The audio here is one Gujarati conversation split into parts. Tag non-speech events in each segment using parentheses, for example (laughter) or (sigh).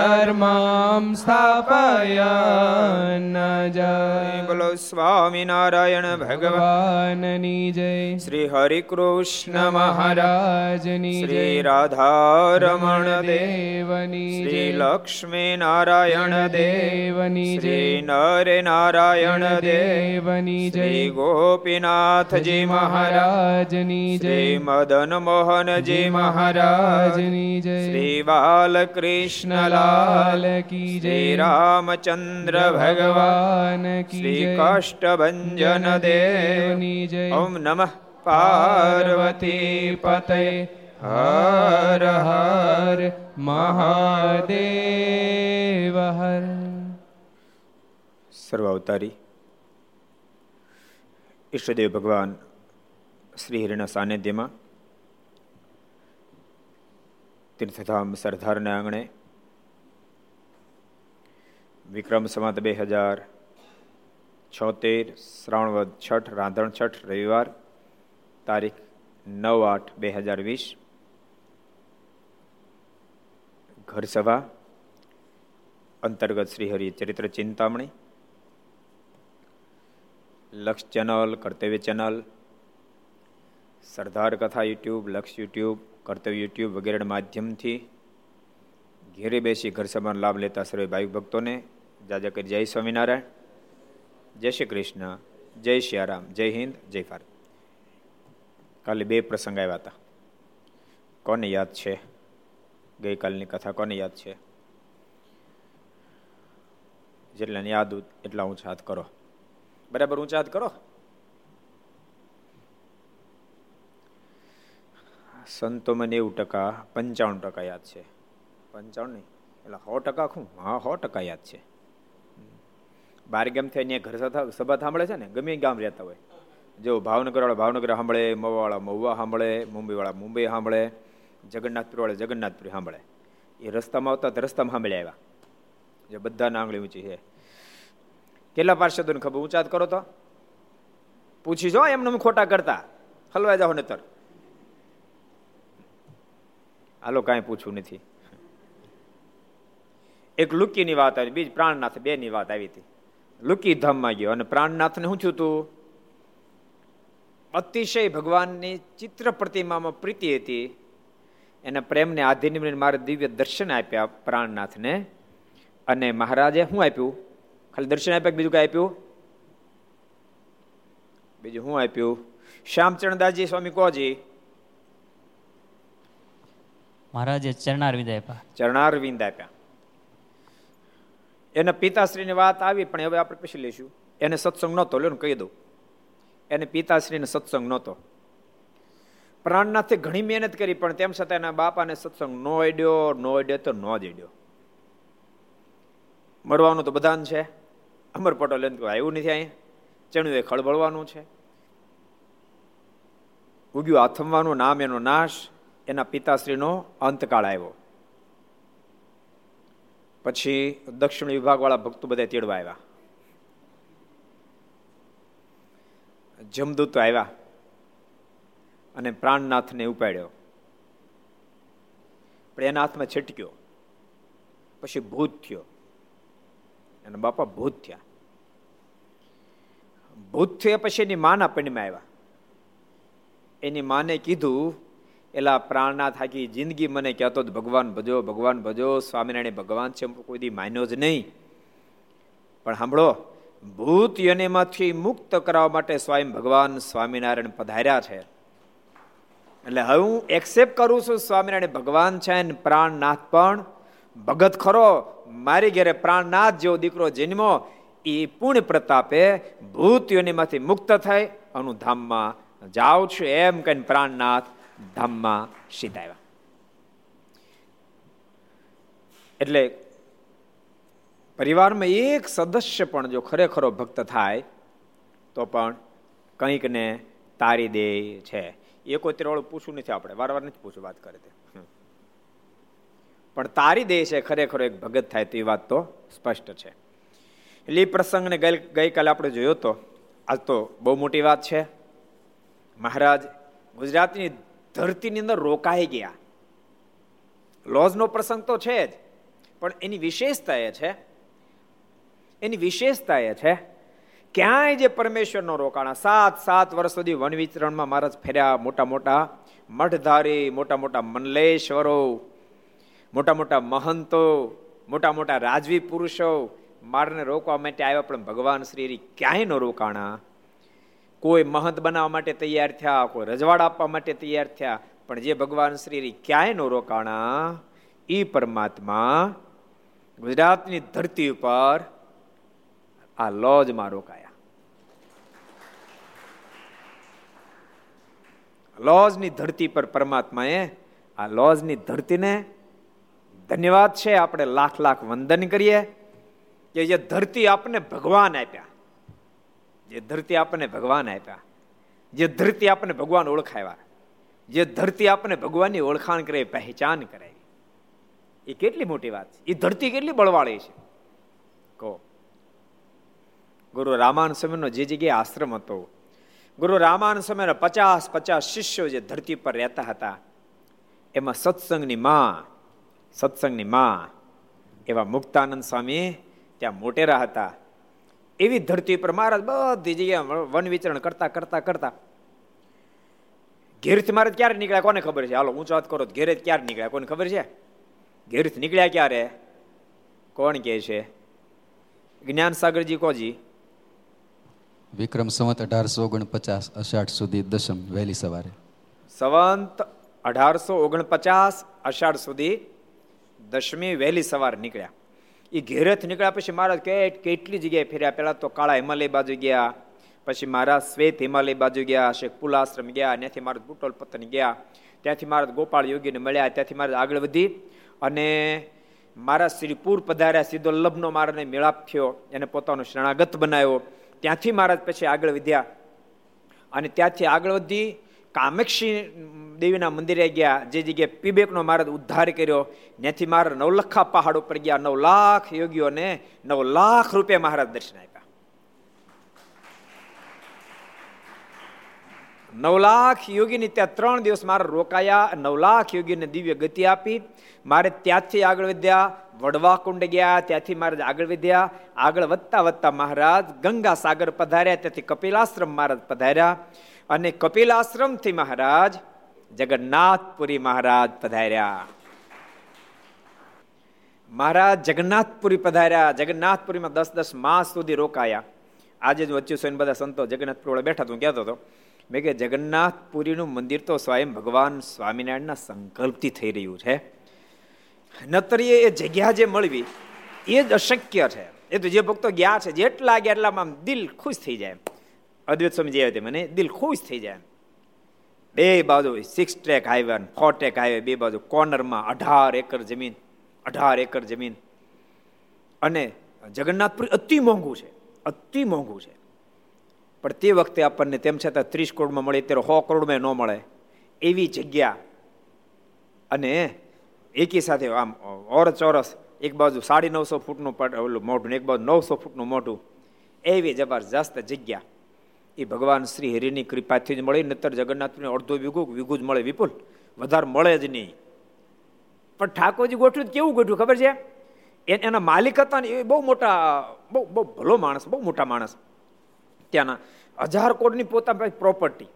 સધર્મામ ન જય બોલો સ્વામિનારાયણ ભગવાનની જય શ્રી હરિકૃષ્ણ મહારાજની શ્રી રાધારમણ દેવની શ્રી લક્ષ્મી નારાયણ દેવની શ્રી નરે નારાયણ દેવની જય ગોપીનાથજી મહારાજની જય મદન મોહનજી મહારાજની જય શ્રી બાલ જય શ્રી રામચંદ્ર ભગવાન કી શ્રી જય કાષ્ટભંજન દેવની જય ઓમ નમઃ પાર્વતી પતય હર હર મહાદેવ હર સર્વાવતારી ઈષ્ટદેવ ભગવાન શ્રી હરિના સાનિધ્યમાં તીર્થધામ સરદારના આંગણે વિક્રમ સંવત બે હજાર છોતેર શ્રાવણવદ છઠ, રાંધણ છઠ, રવિવાર, તારીખ નવ આઠ બે હજાર વીસ. ઘરસભા, અંતર્ગત શ્રીહરિ ચરિત્ર ચિંતામણી, લક્ષ ચેનલ, કર્તવ્ય ચેનલ, સરદાર કથા યુટ્યુબ, લક્ષ યુટ્યુબ, કર્તવ્ય યુટ્યુબ વગેરેના માધ્યમથી ઘેરે બેસી ઘર સભાનો લાભ લેતા સર્વે ભાઈ ભક્તોને જાજા કરી જય સ્વામિનારાયણ. જય શ્રી કૃષ્ણ. જય શ્રી રામ. જય હિન્દ, જય ભારત. કાલે બે પ્રસંગ આવ્યા હતા. કોને યાદ છે? ગઈકાલની કથા કોને યાદ છે? જેટલાને યાદ એટલા ઊંચા હાથ કરો. બરાબર ઊંચા હાથ કરો? સંતો મને નેવું ટકા પંચાવન ટકા યાદ છે. પંચાવન નહીં, એટલે સો ટકા શું? હા, સો ટકા યાદ છે. બાર ગેમથી અહીંયા ઘર સભા સાંભળે છે ને, ગમે ગામ રહેતા હોય. જો ભાવનગર વાળા ભાવનગર સાંભળે મવાવાળા મહુવા સાંભળે મુંબઈ વાળા મુંબઈ સાંભળે, જગન્નાથપુરવાળા જગન્નાથપુરી સાંભળે. એ રસ્તામાં આવતા તો રસ્તામાં સાંભળે આવ્યા. જે બધાના આંગળી ઊંચી છે. કેટલા પાર્ષદોને ખબર? ઊંચાત કરો તો. પૂછી જો એમને ખોટા કરતા. હલવા જાઓ નતર હાલો, કાંઈ પૂછવું નથી. એક લુકીની વાત આવી, બીજ પ્રાણનાથ બે ની વાત આવી હતી. લુકી ધામમાં ગયો અને પ્રાણનાથને શું થયું હતું? અતિશય ભગવાનની ચિત્ર પ્રતિમામાં પ્રીતિ હતી. એના પ્રેમને આધીન મારે દિવ્ય દર્શન આપ્યા પ્રાણનાથને. અને મહારાજે શું આપ્યું? ખાલી દર્શન આપ્યા બીજું કઈ આપ્યું? બીજું શું આપ્યું? શ્યામચરણદાસજી સ્વામી કોજી મહારાજે ચરણારવિંદ આપ્યા. ચરણારવિંદ આપ્યા. એના પિતાશ્રીની વાત આવી, પણ હવે આપણે પછી લઈશું. એને સત્સંગ નહોતો, લ્યો કહી દઉં. એને પિતાશ્રીને સત્સંગ નહોતો. પ્રાણનાથે ઘણી મહેનત કરી, પણ તેમ છતાં એના બાપાને સત્સંગ નો અડ્યો નો અડ્યો તો નો જ અડ્યો મળવાનું તો બધાને છે. અમર પટેલ એમ આવ્યું નથી અહીંયા ચણ્યું એ ખળબળવાનું છે. ઉગ્યું આથમવાનું, નામ એનો નાશ. એના પિતાશ્રીનો અંતકાળ આવ્યો. પછી દક્ષિણ વિભાગવાળા ભક્તો બધા તેડવા આવ્યા. જમદૂતો આવ્યા અને પ્રાણનાથને ઉપાડ્યો. પણ એના હાથમાં છટક્યો. પછી ભૂત થયો. અને બાપા ભૂત થયા. ભૂત થયા પછી એની માના પંડમાં આવ્યા. એની માને કીધું એલા પ્રાણનાથ થાકી જિંદગી મને કહેતો ભગવાન ભજો ભગવાન ભજો, સ્વામિનારાયણ ભગવાન છે. કોઈ દી માન્યો જ નહીં. પણ સાંભળો, ભૂત યનેમાંથી મુક્ત કરવા માટે સ્વયં ભગવાન સ્વામિનારાયણ પધાર્યા છે. એટલે હવે હું એક્સેપ્ટ કરું છું સ્વામિનારાયણ ભગવાન છે ને પ્રાણનાથ, પણ ભગત ખરો, મારી ઘેરે પ્રાણનાથ જેવો દીકરો જન્મો એ પૂર્ણ પ્રતાપે ભૂત યોનીમાંથી મુક્ત થાય, અનુધામમાં જાઉં છું એમ કહીને પ્રાણનાથ ધામમાં સીધા આવ્યા એટલે પરિવારમાં એક સદસ્ય પણ જો ખરેખરો ભક્ત થાય, તો પણ કંઈક ને તારી દે છે. એ કોઈ તેરવાળું પૂછવું નથી આપણે, વારવાર વાર નથી પૂછવું વાત કરે તે. પણ તારી દે છે, ખરેખર એક ભગત થાય, તો એ વાત તો સ્પષ્ટ છે. એટલે એ પ્રસંગને ગઈકાલે આપણે જોયો તો, આજ તો બહુ મોટી વાત છે. મહારાજ ગુજરાતની ધરતીની અંદર રોકાઈ ગયા. લોઝનો પ્રસંગ તો છે જ, પણ એની વિશેષતા એ છે, એની વિશેષતા એ છે, ક્યાંય જે પરમેશ્વરનો રોકાણા, સાત સાત વર્ષ સુધી વન વિચરણમાં મહારાજ ફેર્યા, મોટા મોટા મઠધારી મોટા મોટા મનલેશ્વરો મોટા મોટા મહંતો, મોટા મોટા રાજવી પુરુષો મારને રોકવા માટે આવ્યા, પણ ભગવાન શ્રી ક્યાંય ન રોકાણા. કોઈ મહંત બનાવવા માટે તૈયાર થયા, કોઈ રજવાડ આપવા માટે તૈયાર થયા, પણ જે ભગવાન શ્રી ક્યાંય નો રોકાણા એ પરમાત્મા ગુજરાતની ધરતી ઉપર આ લોજમાં રોકાયા. લોજની ધરતી પર પરમાત્માએ આ લોજની ધરતીને ધન્યવાદ છે, આપણે લાખ લાખ વંદન કરીએ કે જે ધરતી આપને ભગવાન આપ્યા. જે ધરતી આપણને ભગવાન આપ્યા, જે ધરતી આપણને ભગવાન ઓળખાવ્યા, જે ધરતી આપણને ભગવાનની ઓળખાણ કરે પહેચાન કરાવી. એ કેટલી મોટી વાત છે. એ ધરતી કેટલી બળવાળી છે. કહો. ગુરુ રામાન સમયનો જે જગ્યાએ આશ્રમ હતો, ગુરુ રામાન સમયના પચાસ પચાસ શિષ્યો જે ધરતી પર રહેતા હતા, એમાં સત્સંગની માં સત્સંગની માં એવા મુક્તાનંદ સ્વામી ત્યાં મોટેરા હતા. એવી ધરતી પર મહારાજ બધી જગ્યાએ વન વિચરણ કરતા કરતા કરતા. ઘેરથી મહારાજ ક્યારે નીકળ્યા કોને ખબર છે? હાલો ઊંચો વાત કરો ઘેરે ક્યારે નીકળ્યા કોને ખબર છે? ઘેરથી નીકળ્યા ક્યારે? કોણ કે છે? જ્ઞાન સાગરજી કોજી? વિક્રમ સંવત અઢારસો ઓગણપચાસ અષાઢ સુધી દશમ વહેલી સવારે. સંવંત અઢારસો ઓગણપચાસ અષાઢ સુધી દશમી વહેલી સવાર નીકળ્યા. એ ઘેરેથી નીકળ્યા પછી મહારાજ કેટલી જગ્યાએ ફેર્યા? પહેલા તો કાળા હિમાલય બાજુ ગયા, પછી મહારાજ શ્વેત હિમાલય બાજુ ગયા, શેખ પુલાશ્રમ ગયા, ત્યાંથી મહારાજ બુટોલ પતન ગયા, ત્યાંથી મહારાજ ગોપાળ યોગીને મળ્યા, ત્યાંથી મહારાજ આગળ વધી અને મારા શ્રીપુર પધાર્યા, સીધો લબ્નો મારાને મેળાપ થયો, એને પોતાનો શરણાગત બનાવ્યો. ત્યાંથી મહારાજ પછી આગળ વધ્યા અને ત્યાંથી આગળ વધી કામેક્ષી દેવીના મંદિરે ગયા, જે જગ્યાએ પીબેકનો મહારાજ ઉદ્ધાર કર્યો, ત્યાંથી મહારાજ નવલખા પહાડ ઉપર ગયા નવ લાખ યોગીઓને નવ લાખ રૂપિયા મહારાજ દર્શન આપ્યા. નવ લાખ યોગીની ત્યાં ત્રણ દિવસ મારે રોકાયા નવ લાખ યોગીને દિવ્ય ગતિ આપી, મારે ત્યાંથી આગળ વધ્યા, વડવા કુંડ ગયા, ત્યાંથી મહારાજ આગળ વધ્યા, આગળ વધતા વધતા મહારાજ ગંગા સાગર પધાર્યા, ત્યાંથી કપિલાશ્રમ મહારાજ પધાર્યા. અને કપિલાશ્રમથી મહારાજ જગન્નાથપુરી મહારાજ પધાર્યા. મહારાજ જગન્નાથપુરી પધાર્યા. જગન્નાથપુરીમાં દસ દસ માસ સુધી રોકાયા. આજે જ વચ્ચે સોઈને બધા સંતો જગન્નાથપુરી બેઠા તું કહેતો હતો. મેં કે જગન્નાથપુરીનું મંદિર તો સ્વયં ભગવાન સ્વામિનારાયણના સંકલ્પથી થઈ રહ્યું છે. નતરીએ એ જગ્યા જે મળવી, એ જ અશક્ય છે. એ તો જે ભક્તો ગયા છે, જેટલા ગયા એટલામાં દિલ ખુશ થઈ જાય. અદ્વૈત સમજી જે મને દિલ ખુશ થઈ જાય. બે બાજુ six track highway four track highway બે બાજુ કોર્નરમાં અઢાર એકર જમીન, અઢાર એકર જમીન. અને જગન્નાથપુરી અતિ મોંઘું છે, અતિ મોંઘું છે. પણ તે વખતે આપણને તેમ છતાં ત્રીસ કરોડમાં મળે, ત્યારે સો કરોડમાં ન મળે. એવી જગ્યા. અને એકી સાથે આમ ઓર ચોરસ એક બાજુ સાડી નવસો ફૂટનું ઓલું મોઢું એક બાજુ નવસો ફૂટનું મોઢું. એવી જબરજસ્ત જગ્યા. એ ભગવાન શ્રી હરિની કૃપાથી જ મળી, નતર જગન્નાથને અડધો વિગુ વિગુ જ મળે વિપુલ. વધારે મળે જ નહીં. પણ ઠાકોરજી ગોઠવ્યું કેવું ગોઠવ્યું ખબર છે? એના માલિક હતા ને એ બહુ મોટા બહુ બહુ ભલો માણસ, બહુ મોટા માણસ. ત્યાંના હજાર કોટની પોતાની પ્રોપર્ટી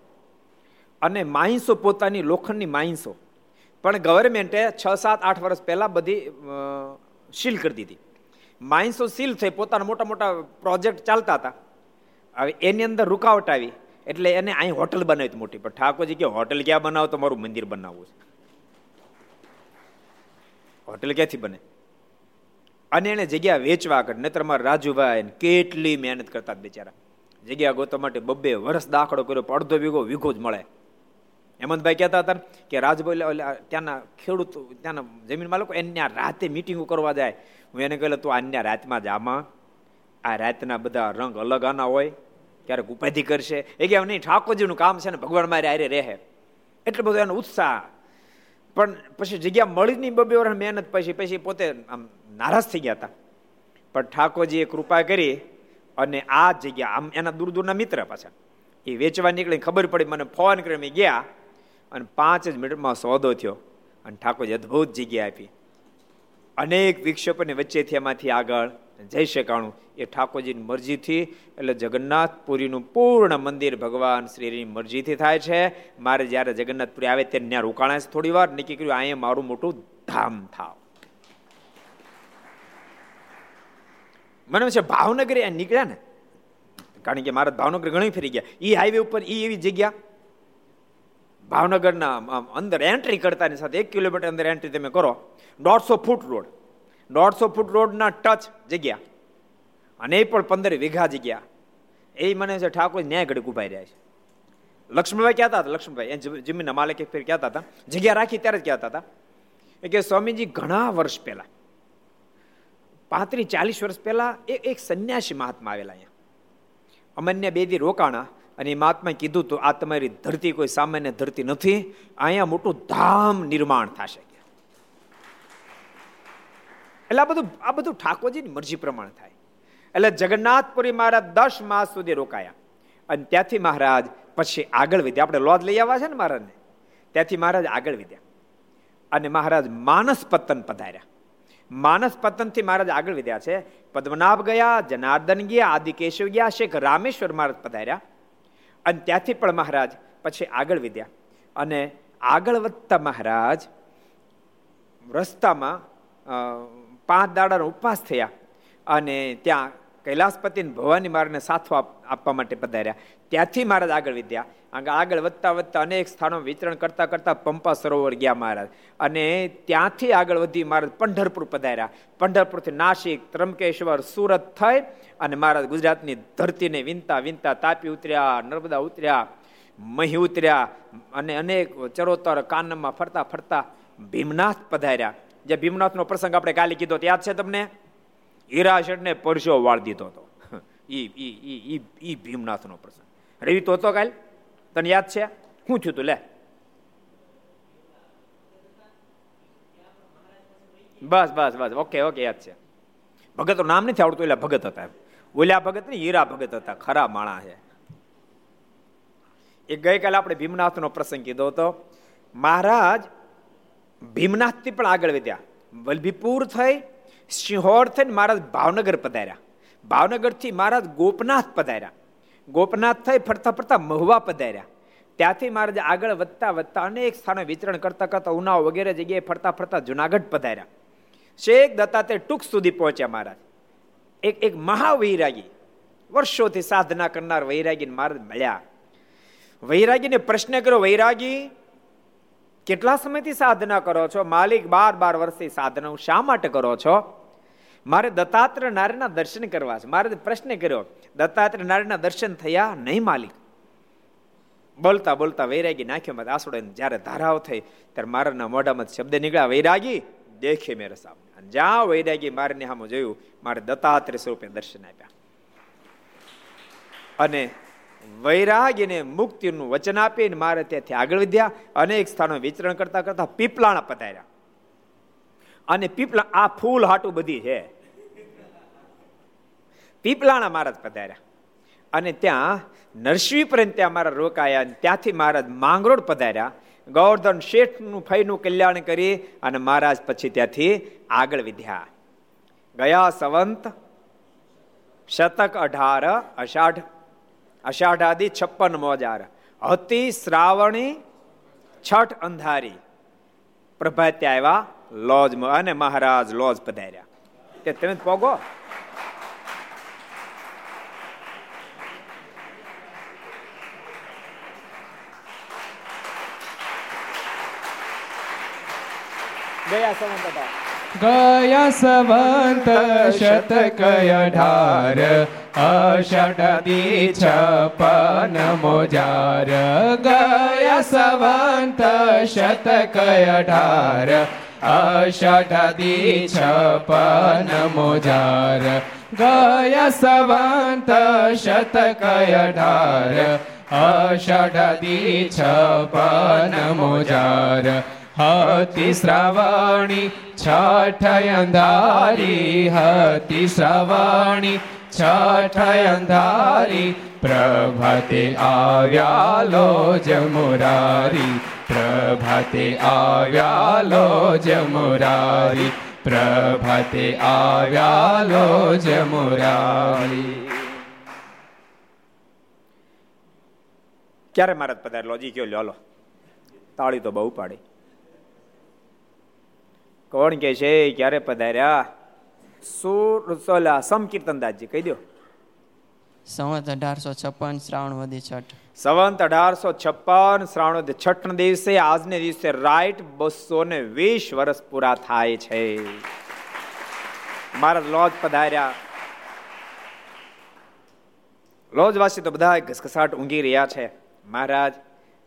અને માહિંસો પોતાની લોખંડની માહિંસો પણ ગવર્મેન્ટે છ, સાત, આઠ વર્ષ પહેલાં બધી સીલ કરી દીધી. માઇન્સો સીલ થઈ, પોતાના મોટા મોટા પ્રોજેક્ટ ચાલતા હતા. હવે એની અંદર રૂકાવટ આવી. એટલે એને અહીં હોટલ બનાવી મોટી. પણ ઠાકોરજી કે હોટલ ક્યાં બનાવો? તો મારું મંદિર બનાવવું છે. હોટલ ક્યાંથી બને? અને એને જગ્યા વેચવા આગળ, નહીતર મારા રાજુભાઈ કેટલી મહેનત કરતા બિચારા. જગ્યા ગોતવા માટે બબ્બે વર્ષ દાખલો કર્યો અડધો વીઘો વીઘો જ મળે. હેમંતભાઈ કહેતા હતા કે, રાજભાઈ ત્યાંના ખેડૂત, ત્યાંના જમીન માલિકો, એને રાતે મિટિંગો કરવા જાય. હું એને કહેલો, તું અન્ય રાતમાં જ આ રાતના બધા રંગ અલગ આના હોય. ક્યારેક ઉપાધિ કરશે. એ કે નહીં, ઠાકોરજીનું કામ છે ને ભગવાન મારે આરે રહે. એટલે બધો એનો ઉત્સાહ. પણ પછી જગ્યા મળી નહીં બબે વર્ષ મહેનત પછી પછી પોતે આમ નારાજ થઈ ગયા હતા. પણ ઠાકોરજીએ કૃપા કરી અને આ જગ્યા, આમ એના દૂર દૂરના મિત્ર પાછા, એ વેચવા નીકળી ખબર પડી, મને ફોન કરી મેં ગયા અને પાંચ જ મિનિટમાં સોદો થયો અને ઠાકોરજી અદભુત જગ્યા આપી. અનેક વિક્ષેપોની વચ્ચેથી એમાંથી આગળ જઈ શકાણું એ ઠાકોરજીની મરજીથી, એટલે જગન્નાથપુરીનું પૂર્ણ મંદિર ભગવાન શ્રીની મરજીથી થાય છે. મારે જ્યારે જગન્નાથપુરી આવે ત્યારે ત્યાં રોકાણા છે થોડી વાર. નક્કી કર્યું અહીંયા મારું મોટું ધામ થાવ. મને છે, ભાવનગર એ નીકળ્યા ને? કારણ કે મારા ભાવનગર ઘણી ફરી ગયા. એ હાઈવે ઉપર એ એવી જગ્યા. ભાવનગરના અંદર એન્ટ્રી કરતાની સાથે એક કિલોમીટર અંદર એન્ટ્રી તમે કરો. દોઢસો ફૂટ રોડ દોઢસો ફૂટ રોડના ટચ જગ્યા અને એ પણ પંદર વીઘા જગ્યા. એ મને છે ઠાકોર ન્યાય ઘડીક ઊભા રહ્યા છે. લક્ષ્મણભાઈ કહેતા હતા લક્ષ્મણભાઈ એ જમીનના માલિકે ફેર કહેતા હતા, જગ્યા રાખી ત્યારે જ કહેતા હતા કે સ્વામીજી ઘણા વર્ષ પહેલા, પાંત્રીસ ચાલીસ વર્ષ પહેલા એક એક સંન્યાસી મહાત્મા આવેલા અહીંયા. અમન્ય બે દી રોકાણા અને એ મહાત્માએ કીધું તો આ તમારી ધરતી કોઈ સામાન્ય ધરતી નથી, અહીંયા મોટું ધામ નિર્માણ થશે. એટલે આ બધું આ બધું ઠાકોરજીની મરજી પ્રમાણે થાય. એટલે જગન્નાથપુરી મહારાજ દસ માસ સુધી રોકાયા. અને ત્યાંથી મહારાજ પછી આગળ વધ્યા. આપણે લોજ લઈ આવ્યા છે ને મહારાજને? ત્યાંથી મહારાજ આગળ વધ્યા. અને મહારાજ માનસ પતન પધાર્યા. માનસ પતનથી મહારાજ આગળ વધ્યા છે. પદ્મનાભ ગયા, જનાર્દન ગયા, આદિકેશવ ગયા, શેખ રામેશ્વર મહારાજ પધાર્યા. અને ત્યાંથી પણ મહારાજ પછી આગળ વધ્યા. અને આગળ વધતા મહારાજ રસ્તામાં પાંચ દાડાનો ઉપવાસ થયા અને ત્યાં કૈલાસપતિને ભવાની મારને સાથો આપવા માટે પધાર્યા. ત્યાંથી મહારાજ આગળ વધ્યા. આગળ વધતા વધતા અનેક સ્થાનો વિતરણ કરતા કરતા પંપા સરોવર ગયા મહારાજ. અને ત્યાંથી આગળ વધી મહારાજ પંઢરપુર પધાર્યા. પંઢરપુરથી નાસિક ત્રંબકેશ્વર સુરત થઈ અને મહારાજ ગુજરાતની ધરતીને વિનતા વિનતા તાપી ઉતર્યા, નર્મદા ઉતર્યા, મહી ઉતર્યા અને અનેક ચરોતર કાનમાં ફરતા ફરતા ભીમનાથ પધાર્યા. જે ભીમનાથનો પ્રસંગ આપણે કાલે કીધો, યાદ છે તમને? હીરાશેઠને પરસો વાળ દીધો હતો. ઈ ઈ પ્રસંગ. રવિ તો હતો કાલ? તને યાદ છે? શું થયું તું, લે. બસ બસ બસ, ઓકે ઓકે, યાદ છે. ભગત નામ નથી આવડતું એટલે ભગત હતા ઓલ્યા ભગત ને હીરા ભગત હતા, ખરા માણા છે એ ગઈકાલે આપણે ભીમનાથનો પ્રસંગ કીધો હતો. મહારાજ ભીમનાથથી પણ આગળ વધ્યા. વલભીપુર થઈ સિંહોર થઈને મહારાજ ભાવનગર પધાર્યા. ભાવનગરથી મહારાજ ગોપનાથ પધાર્યા. ગોપનાથ થઈ ફરતા ફરતા મહુવા પધાર્યા. ત્યાંથી મહારાજ આગળ વધતા વધતા અનેક સ્થાને વિતરણ કરતા કરતા ઉનાવ વગેરે જગ્યાએ ફરતા ફરતા જુનાગઢ પધાર્યા. શેખ દત્તાત્રેય ટૂંક સુધી પહોંચ્યા મહારાજ. એક એક મહાવૈરાગી, વર્ષોથી સાધના કરનાર વૈરાગીને મહારાજ મળ્યા. વૈરાગીને પ્રશ્ન કર્યો, વૈરાગી કેટલા સમયથી સાધના કરો છો? માલિક બાર બાર વર્ષથી સાધના હું શા માટે કરો છો? મારે દત્તાત્ર નારાયણના દર્શન કરવા છે. મારે પ્રશ્ન કર્યો, દત્તાત્રેય નારાયણના દર્શન થયા નહીં, માલિક? બોલતા બોલતા વૈરાગી નાખ્યો મત આસોડે જ્યારે ધારાવ થઈ, ત્યારે મારાના મોઢામાં શબ્દ નીકળ્યા, વૈરાગી, દેખે મેરે સામે. જ્યાં વૈરાગી મારે સામે જોયું, મારે દત્તાત્રેય સ્વરૂપે દર્શન આપ્યા. અને વૈરાગ્યને મુક્તિનું વચન આપીને મારે ત્યાંથી આગળ વધ્યા. અનેક સ્થાનો વિચરણ કરતા કરતા પીપલાણા પધાર્યા. અને પીપલા આ ફૂલ હાટું બધી છે. પીપલાણા મહારાજ પધાર્યા. અને ત્યાં નરસિંહ પર્યંત ત્યાં મારા રોકાયા અને ત્યાંથી મહારાજ માંગરોળ પધાર્યા. ગોવર્ધન શેઠનું ફઈનું કલ્યાણ કરી અને મહારાજ પછી ત્યાંથી આગળ વિધ્યા. ગયા સંવંત શતક અઢાર અષાઢ અષાઢ આદિ છપ્પન મોજાર. હતી શ્રાવણી છઠ અંધારી. પ્રભાતે આવ્યા લોજ અને મહારાજ લોજ પધાર્યા. તે તમે પોગો? ગયા સંવંત ગયા સંવંત શતક અઢાર અષડી છપન મોજાર ગયા સંવંત શતક અઢાર અષડી છપન મોજાર ગયા સંવંત શતક અઢાર અષડી છપન મોજાર હતી શ્રવણી છઠ અંધારી હતી શ્રવણી છઠ અંધારી પ્રભાતે આવ્યા લો જમુરારી પ્રભાતે આવ્યા લો જમુરારી પ્રભાતે આવ્યા લો જમુરારી ક્યારે મહારાજ પધાર લોજી કયો લો તાળી તો બહુ પાડી કોણ કે છે? ક્યારે પધાર્યા? સુર સોલા સમકીર્તનદાસજી કહી દો. સંવત અઢારસો છપ્પન શ્રાવણ વધી છઠ. સંવંત અઢારસો છપ્પન શ્રાવણ છઠ દિવસે આજને દિવસે રાઈટ બસો ને વીસ વર્ષ પૂરા થાય છે. મારા લોજ પધાર્યા. લોજવાસી તો બધા ઘસઘસાટ ઊંઘી રહ્યા છે. મહારાજ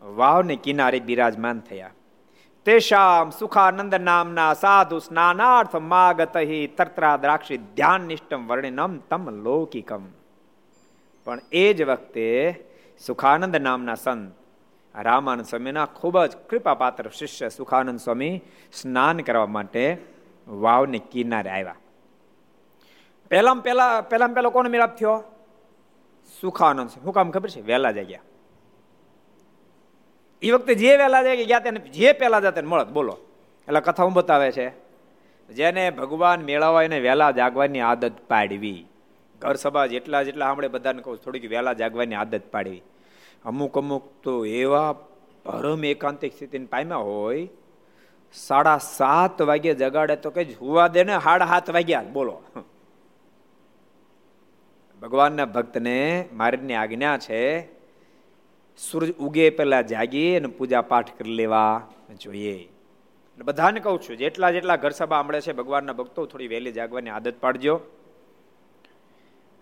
વાવને કિનારે બિરાજમાન થયા. તેષામ સુખાનંદ નામના સાધુ સ્નાનાર્થ માગતહિ તર્ત્રા દ્રાક્ષી ધ્યાન નિષ્ઠમ વર્ણિનમ તમ લૌકિકમ પણ એ જ વખતે સુખાનંદ નામના સંત રામાનંદ સ્વામીના ખૂબ જ કૃપાપાત્ર શિષ્ય સુખાનંદ સ્વામી સ્નાન કરવા માટે વાવને કિનારે આવ્યા પહેલામાં પહેલા પહેલામાં પહેલો કોનો મેળાપ થયો સુખાનંદ શું કામ ખબર છે વહેલા જાગ્યા એ વખતે જે વહેલા જાય ગયા તેને જે પહેલા જતા મળત, બોલો. એટલે કથાઓ બતાવે છે. જેને ભગવાન મેળવવા એને વહેલા જાગવાની આદત પાડવી. ઘર સભા જેટલા જેટલા આપણે બધાને કહું થોડીક વહેલા જાગવાની આદત પાડવી. અમુક અમુક તો એવા ભરમ એકાંતિક સ્થિતિને પામ્યા હોય, સાડા સાત વાગે જગાડે તો કઈ હુવા દે ને સાડા સાત વાગ્યા બોલો. ભગવાનના ભક્તને મારીની આજ્ઞા છે સૂરજ ઉગે પહેલા જાગીએ અને પૂજા પાઠ કરી લેવા જોઈએ. બધાને કહું છું, જેટલા જેટલા ઘર સભા આંબળે છે, ભગવાનના ભક્તો થોડી વહેલી જાગવાની આદત પાડજો.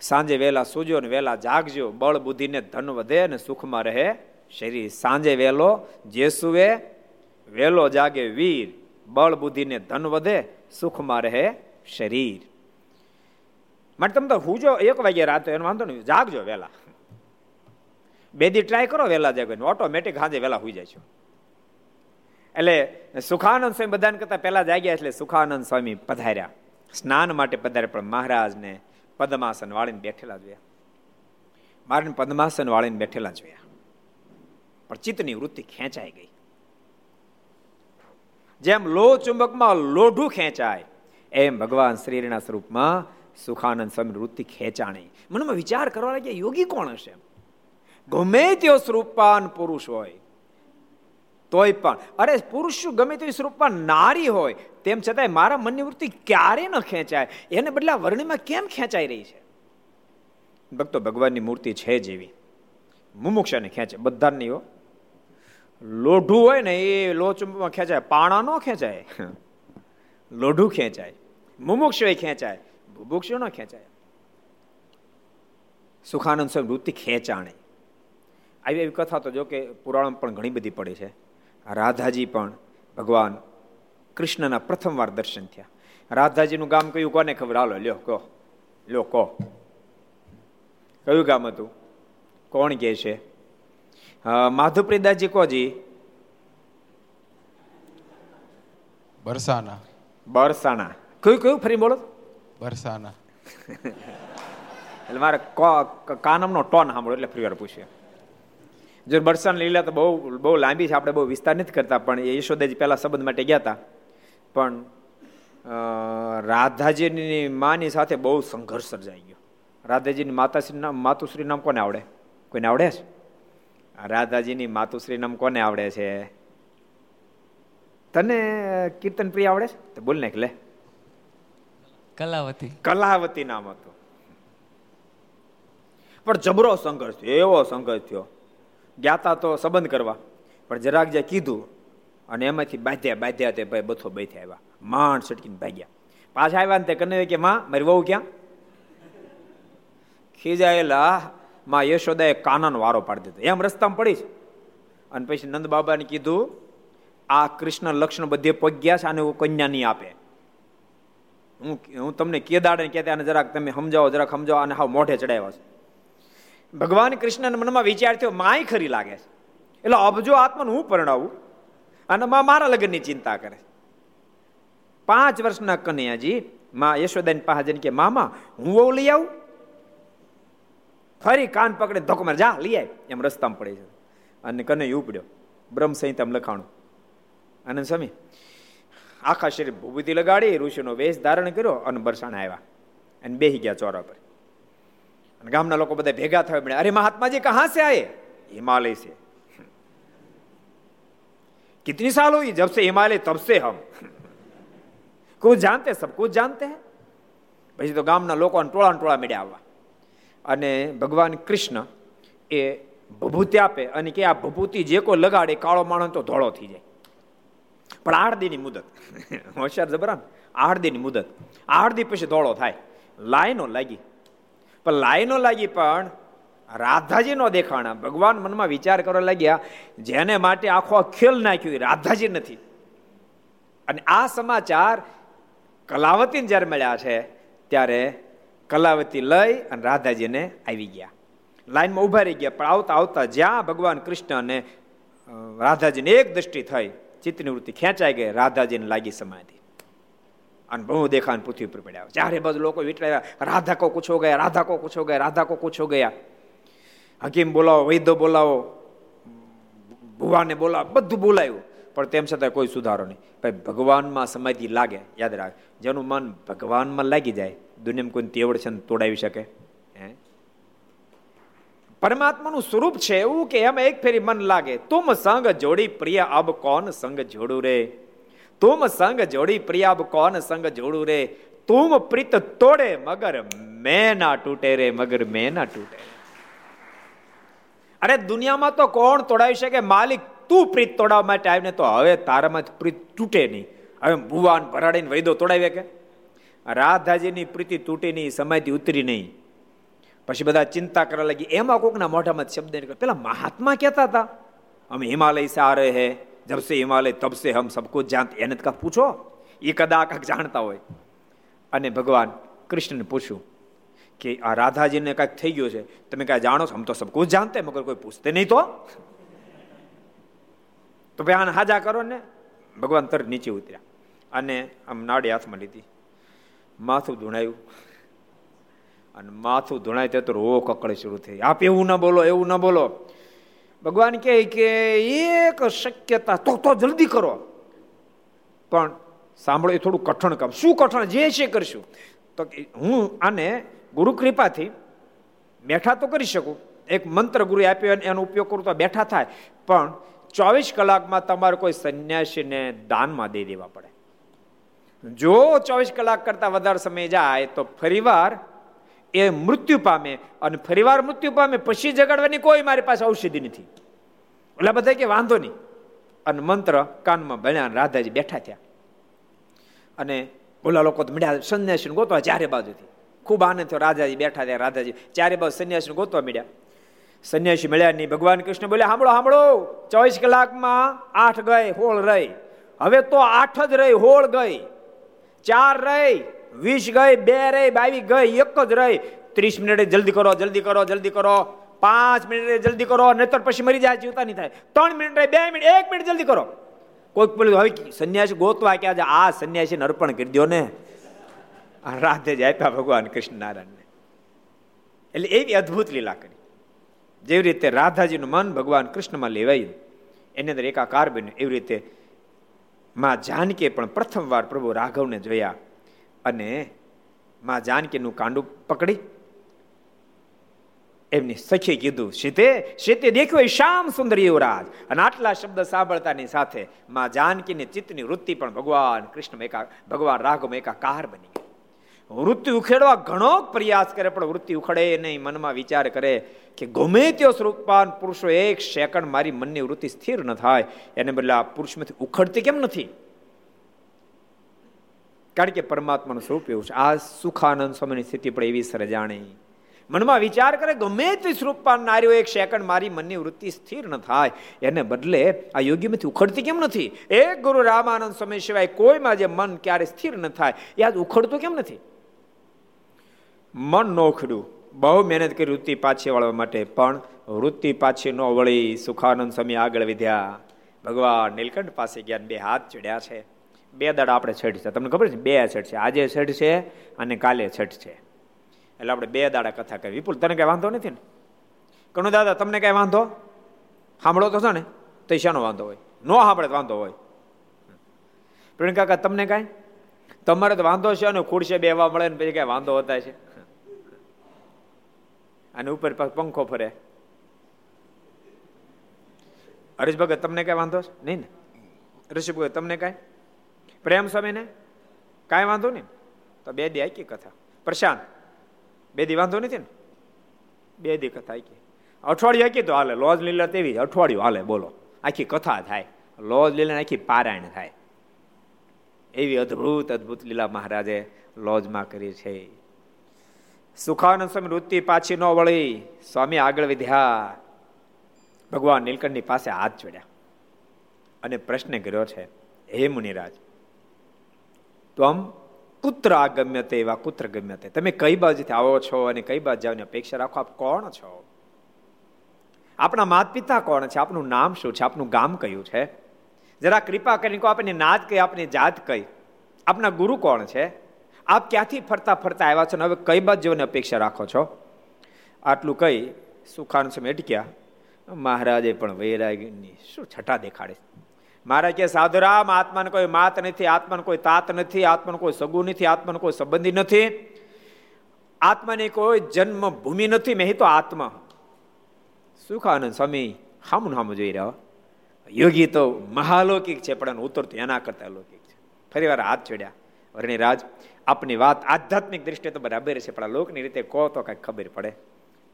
સાંજે વહેલા સૂજો ને વહેલા જાગજો. બળ બુદ્ધિને ધન વધે અને સુખમાં રહે શરીર. સાંજે વહેલો જે વહેલો જાગે વીર. બળ બુદ્ધિને ધન વધે, સુખમાં રહે શરીર. માટે તમે તો હુજો, એક વાગે રાતો, એનો વાંધો નહીં, જાગજો વહેલા. બે દી ટ્રાય કરો વહેલા જાગવાની ઓટોમેટિક હાજે વહેલા હોઈ જાય છો. એટલે સુખાનંદ સ્વામી બધાને કરતા પહેલા જાગ્યા એટલે સુખાનંદ સ્વામી પધાર્યા. સ્નાન માટે પધાર્યા, પણ મહારાજને પદ્માસન વાળીને બેઠેલા જોયા. મારે પદ્માસન વાળીને બેઠેલા જોયા. પણ ચિત્તની વૃત્તિ ખેંચાઈ ગઈ. જેમ લો ચુંબકમાં લોઢું ખેંચાય, એમ ભગવાન શ્રીના સ્વરૂપમાં સુખાનંદ સ્વામી વૃત્તિ ખેંચાણી. મનમાં વિચાર કરવા લાગ્યા, યોગી કોણ હશે? ગમે તેવો સ્વરૂપવાન પુરુષ હોય. તોય પણ. અરે, પુરુષ ગમે તેવી સ્વરૂપમાં નારી હોય, તેમ છતાંય મારા મનની વૃત્તિ ક્યારે ન ખેંચાય? એને બદલે વર્ણિમાં કેમ ખેંચાઈ રહી છે? ભક્તો, ભગવાનની મૂર્તિ છે જેવી. મુમુક્ષાને ખેંચે, બધાની હો. લોઢું હોય ને, એ લોચમાં ખેંચાય, પાણા ન ખેંચાય. (laughs) લોઢું ખેંચાય. મુમુક્ષ ખેંચાય, ભુભુક્ષુ ન ખેંચાય. સુખાનંદ સ્વામી વૃત્તિ ખેંચાણે. આવી એવી કથા તો જો કે પુરાણ પણ ઘણી બધી પડી છે. રાધાજી પણ ભગવાન કૃષ્ણના પ્રથમ વાર દર્શન થયા. રાધાજીનું ગામ કયું? કોને ખબર? હાલો લ્યો કહો. લ્યો કહો. કયું ગામ હતું? કોણ કે છે? માધુપ્રીદાસજી કોજી બરસાના. બરસાણા કયું કયું? ફરી બોલો. બરસાના. એટલે મારે કાનમનો ટોન સાંભળો એટલે ફરી વાર પૂછ્યું જો બરસાન લીલા તો બહુ બહુ લાંબી છે આપણે બહુ વિસ્તાર નથી કરતા પણ એ યશોદાજી પહેલા સંબંધ માટે ગયા હતા. પણ રાધાજીની માની સાથે બહુ સંઘર્ષ સર્જાઈ ગયો. રાધાજીની માતાશ્રી નામ માતુશ્રી નામ કોને આવડે? કોઈને આવડે છે? રાધાજીની માતુશ્રી નામ કોને આવડે છે? તને કીર્તન પ્રિય આવડે છે? તો બોલ ને લે. કલાવતી. કલાવતી નામ હતું. પણ જબરો સંઘર્ષ થયો એવો સંઘર્ષ થયો. ગયા તો સંબંધ કરવા. પણ જરાક જે કીધું અને એમાંથી બાંધ્યા બાંધ્યા તે ભાઈ બથો બેઠા આવ્યા માંડ છટકીને ભાગ્યા. પાછા આવ્યા ને તે કને કે, માં, મારી વહુ ક્યાં? ખીજાયેલા માં યશોદાએ કાનાનો વારો પાડી દીધો. એમ રસ્તામાં પડી છે. અને પછી નંદ બાબાને કીધું, આ કૃષ્ણ લક્ષ્મણ બધે પગ્યા છે, આને કન્યા નહીં આપે. હું હું તમને કેદાડે કહેતા અને જરાક તમે સમજાવો, જરાક સમજાવો અને હાવ મોઢે ચડાવ્યા છે. ભગવાન કૃષ્ણના મનમાં વિચાર થયો, માય ખરી લાગે છે. એટલે અબજો આત્માને હું પરણાવું? અને માં મારા લગ્નની ચિંતા કરે પાંચ વર્ષના કન્યાજી માં યશોદાની પાસે જઈને કે, મામા, હું વહુ લઈ આવું? ફરી કાન પકડે ધોકો મારે, જા, લઈ આવી એમ રસ્તામાં પડે છે. અને કને ઉપડ્યો. બ્રહ્મ સંહિતામ લખાણું. આનંદ સ્વામી, આખા શરીર ભૂભૂતિ લગાડી, ઋષિનો વેશ ધારણ કર્યો અને બરસાણ આવ્યા. અને બેહી ગયા ચોરા પર. અને ગામના લોકો બધા ભેગા થવા મળ્યા અરે મહાત્માજી કહા સે આયે हिमालय से कितनी साल हुई जब से हिमालय तब से हम कुछ जानते सब कुछ जानते हैं પછી તો ગામના લોકો ટોળા ટોળા મળ્યા આવવા અને ભગવાન કૃષ્ણ એ ભભૂતિ આપે અને કે આ ભભૂતિ જે કોઈ લગાડે કાળો માણસ તો ધોળો થઈ જાય પણ આઠ દીની મુદત (laughs) હોશિયાર જબરા આઠ દીની મુદત આઠ દી પછી ધોળો થાય લાઈનો લાગી પણ લાઈનો લાગી પણ રાધાજી નો દેખાણા. ભગવાન મનમાં વિચાર કરવા લાગ્યા, જેને માટે આખો ખેલ નાખ્યું રાધાજી નથી. અને આ સમાચાર કલાવતીને જ્યારે મળ્યા છે, ત્યારે કલાવતી લઈ અને રાધાજીને આવી ગયા. લાઈનમાં ઊભા રહી ગયા, પણ આવતા આવતા જ્યાં ભગવાન કૃષ્ણ અને રાધાજીને એક દ્રષ્ટિ થઈ ચિત્તની વૃત્તિ ખેંચાઈ ગઈ, રાધાજીને લાગી સમાધિ. અને બહુ દેખાન પૃથ્વી ઉપર પડ્યા. ચારે બાજુ લોકો વીટરાયા રાધા કો કુછો ગયા રાધા કો ગયા રાધા કો કુછો ગયા. હકીમ બોલાવો, વૈદ્ય બોલાવો, ભુવાને બોલાવો, બધું બોલાયું. પણ તેમ છતાં કોઈ સુધારો નહીં. ભાઈ, ભગવાનમાં સમાધિ લાગે, યાદ રાખ. જેનું મન ભગવાનમાં લાગી જાય, દુનિયામાં કોઈ તેવડ છે તોડાવી શકે. હે? પરમાત્માનું સ્વરૂપ છે એવું કે એમ એક ફેરી મન લાગે. તુમ સંગ જોડી પ્રિય, અબ કોણ સંગ જોડું રે? તુમ સંગ જોડી પ્રિયાબ કોન સંગ જોડું રે? તુમ પ્રીત તોડે મગર મેં ના તૂટે રે, મગર મેં ના તૂટે અરે દુનિયામાં તો કોણ તોડાવી શકે? માલિક તું પ્રીત તોડાવવા માટે આવીને તો હવે તારામાં પ્રીત તૂટે નહીં. હવે ભુવાન ભરાડીને વૈદો તોડાવે કે? રાધાજીની પ્રીતિ તૂટી નહીં, સમાધિ ઉતરી નહીં. પછી બધા ચિંતા કરવા લાગી. એમાં કોકના મોઢામાં શબ્દ નીકળે પેલા મહાત્મા કહેતા હતા, અમે હિમાલય સારે હે જબ સે હિમાલય તબ સે હમ સબ કુછ એને કા પૂછો એ કદા કાંક જાણતા હોય અને ભગવાન કૃષ્ણને પૂછ્યું કે આ રાધાજીને કાંઈક થઈ ગયું છે તમે કાંઈ જાણો છો? હમ તો સબ કુછ જાણતે મગર કોઈ પૂછતે નહીં તો? તો ભાઈ આને હાજા કરો ને. ભગવાન તરત નીચે ઉતર્યા અને આમ નાડી હાથમાં લીધી. માથું ધૂણાયું. અને માથું ધૂણાય તો રો કકડે શરૂ થઈ. આપ એવું ના બોલો, એવું ના બોલો. ભગવાન કહે કે એક શક્યતા, તો તો જલ્દી કરો. પણ સાંભળો, એ થોડું કઠણ કામ. શું કઠણ? જે છે કરશું. તો હું આને ગુરુ કૃપાથી બેઠા તો કરી શકું. એક મંત્ર ગુરુ આપ્યો એનો ઉપયોગ કરું તો બેઠા થાય. પણ ચોવીસ કલાકમાં તમારે કોઈ સંન્યાસીને દાનમાં દઈ દેવા પડે. જો ચોવીસ કલાક કરતા વધારે સમય જાય, તો ફરીવાર એ મૃત્યુ પામે અને ફરીવાર મૃત્યુ પામે પછી જગાડવાની કોઈ મારી પાસે ઔષધિ નથી. એટલે બધા કે વાંધો નહીં. અને મંત્ર કાનમાં ભણ્યા રાધાજી બેઠા થયા. અને ઓલા લોકો તો મળ્યા સંન્યાસી ગોતવા ચારે બાજુથી. ખૂબ આનંદ થયો, રાધાજી બેઠા થયા, રાધાજી ચારે બાજુ સંન્યાસી ગોતવા મળ્યા. સંન્યાસી મળ્યા નહીં ભગવાન કૃષ્ણ બોલ્યા સાંભળો સાંભળો ચોવીસ કલાકમાં આઠ ગઈ, હોળ રહી. હવે તો આઠ જ રહી, હોળ ગઈ. ચાર રહી. વીસ ગઈ, બે રહી, બાવીસ ગઈ, એક જ રહી. ત્રીસ મિનિટે જલ્દી કરો જલ્દી કરો જલ્દી કરો. પાંચ મિનિટે જલ્દી કરો, નહીતર પછી મરી જાય, જીવતા નહીં થાય. ત્રણ મિનિટ, બે મિનિટ, એક મિનિટ જલ્દી કરો. કોઈક પેલું હવે સંન્યાસી ગોતવા કે આજે આ સંન્યાસીને અર્પણ કરી દો ને. રાધે જ આપ્યા ભગવાન કૃષ્ણ નારાયણને. એટલે એવી અદ્ભુત લીલા કરી. જેવી રીતે રાધાજીનું મન ભગવાન કૃષ્ણમાં લેવાયું, એની અંદર એકાકાર બન્યું. એવી રીતે માં જાનકીએ પણ પ્રથમવાર પ્રભુ રાઘવને જોયા. અને માં જાનકીનું કાંડું પકડી. એમની સખી કીધું, સીતે સીતે દેખ્યો શ્યામ સુંદર યુવરાજ. અને આટલા શબ્દ સાંભળતાની સાથે માં જાનકીની ચિત્તની વૃત્તિ પણ ભગવાન કૃષ્ણ એકા, ભગવાન રાઘવ એકાકાર બની ગઈ. વૃત્તિ ઉખેડવા ઘણો પ્રયાસ કરે, પણ વૃત્તિ ઉખડે નહીં. મનમાં વિચાર કરે કે ગમે તેઓ સ્વરૂપાન પુરુષો એક સેકન્ડ મારી મનની વૃત્તિ સ્થિર ન થાય. એને બદલે આ પુરુષમાંથી ઉખડતી કેમ નથી? કારણ કે પરમાત્માનું સ્વરૂપ એવું છે. આ સુખાનંદ સ્વામીની સ્થિતિ પણ એવી સર્જાણી મનમાં વિચાર કરે, ગમે તે સ્વરૂપાન નારીઓ એક સેકન્ડ મારી મનની વૃત્તિ સ્થિર ન થાય. એને બદલે આ યોગ્યમાંથી ઉખડતી કેમ નથી? એક ગુરુ રામાનંદ સ્વામી સિવાય કોઈમાં જે મન ક્યારે સ્થિર ન થાય, એ આજ ઉખડતું કેમ નથી? મન ન ઉખડ્યું. બહુ મહેનત કરી વૃત્તિ પાછી વળવા માટે, પણ વૃત્તિ પાછી ન વળી સુખાનંદ સ્વામી આગળ વધ્યા. ભગવાન નીલકંઠ પાસે ગયા બે હાથ ચડ્યા છે. બે દાડા આપણે છઠ છે. તમને ખબર છે? બે છઠ છે. આજે છઠ છે અને કાલે છઠ છે. એટલે આપણે બે દાડા કથા કરી. વિપુલ, તને કઈ વાંધો નથી ને? કણુ દાદા, તમને કઈ વાંધો? સાંભળો તો છે ને તો શાનો વાંધો હોય? ન સાંભળે વાંધો હોય. પ્રવીણ કાકા, તમને કાંઈ? તમારે તો વાંધો છે અને ખુરશે બેવા મળે ને પછી કઈ વાંધો હોતા છે. અને ઉપર પંખો ફરે. હરીશ ભગત તમને કઈ વાંધો છે? નહીં ને? ઋષિ ભગત તમને કાંઈ? પ્રેમ સ્વામીને? કાંઈ વાંધો નહીં. તો બે દી આકી કથા. પ્રશાંત. બે દી વાંધો નથી ને? બે દી કથા આકી અઠવાડિયું આકી તો હાલે. લોજ લીલા તેવી અઠવાડિયું હાલે. બોલો. આખી કથા થાય. લોજ લીલા આખી પારાયણ થાય. એવી અદ્ભુત અદ્ભુત લીલા મહારાજે લોજમાં કરી છે. સુખાનંદ સ્વામી વૃત્તિ પાછી ન વળી. સ્વામી આગળ વિધ્યા. ભગવાન નીલકંઠની પાસે હાથ જોડ્યા. અને પ્રશ્ન કર્યો છે, હે મુનિરાજ તો આમ કુત્ર આગમ્ય તે એવા કુત્ર ગમ્ય તે તમે કઈ બાજુથી આવો છો અને કઈ બાજુ જવાની અપેક્ષા રાખો? આપ કોણ છો? આપણા માત પિતા કોણ છે? આપનું નામ શું છે? આપનું ગામ કયું છે? જરા કૃપા કરીને કહો આપણને નાત કઈ, આપની જાત કઈ? આપના ગુરુ કોણ છે? આપ ક્યાંથી ફરતા ફરતા આવ્યા છો? ને હવે કઈ બાજુ જવાની અપેક્ષા રાખો છો? આટલું કહી સુખાનું સમય અટક્યા. મહારાજે પણ વૈરાગની શું છટા દેખાડે? મહારાજ કે સાધુરામ, આત્માને કોઈ માત નથી, આત્માને કોઈ તાત નથી, આત્માને કોઈ સગું નથી, આત્માને કોઈ સંબંધી નથી. આત્માની કોઈ જન્મ ભૂમિ નથી, મેં તો આત્મા. સુખાનંદ સ્વામી હામું હામું જોઈ રહ્યો યોગી તો મહાલૌકિક છે, પણ ઉતરતું એના કરતા લૌકિક છે. ફરી વાર હાથ છોડ્યા વર્ણિરાજ આપની વાત આધ્યાત્મિક દ્રષ્ટિએ તો બરાબર છે, પણ લોકની રીતે કહો તો કાંઈક ખબર પડે.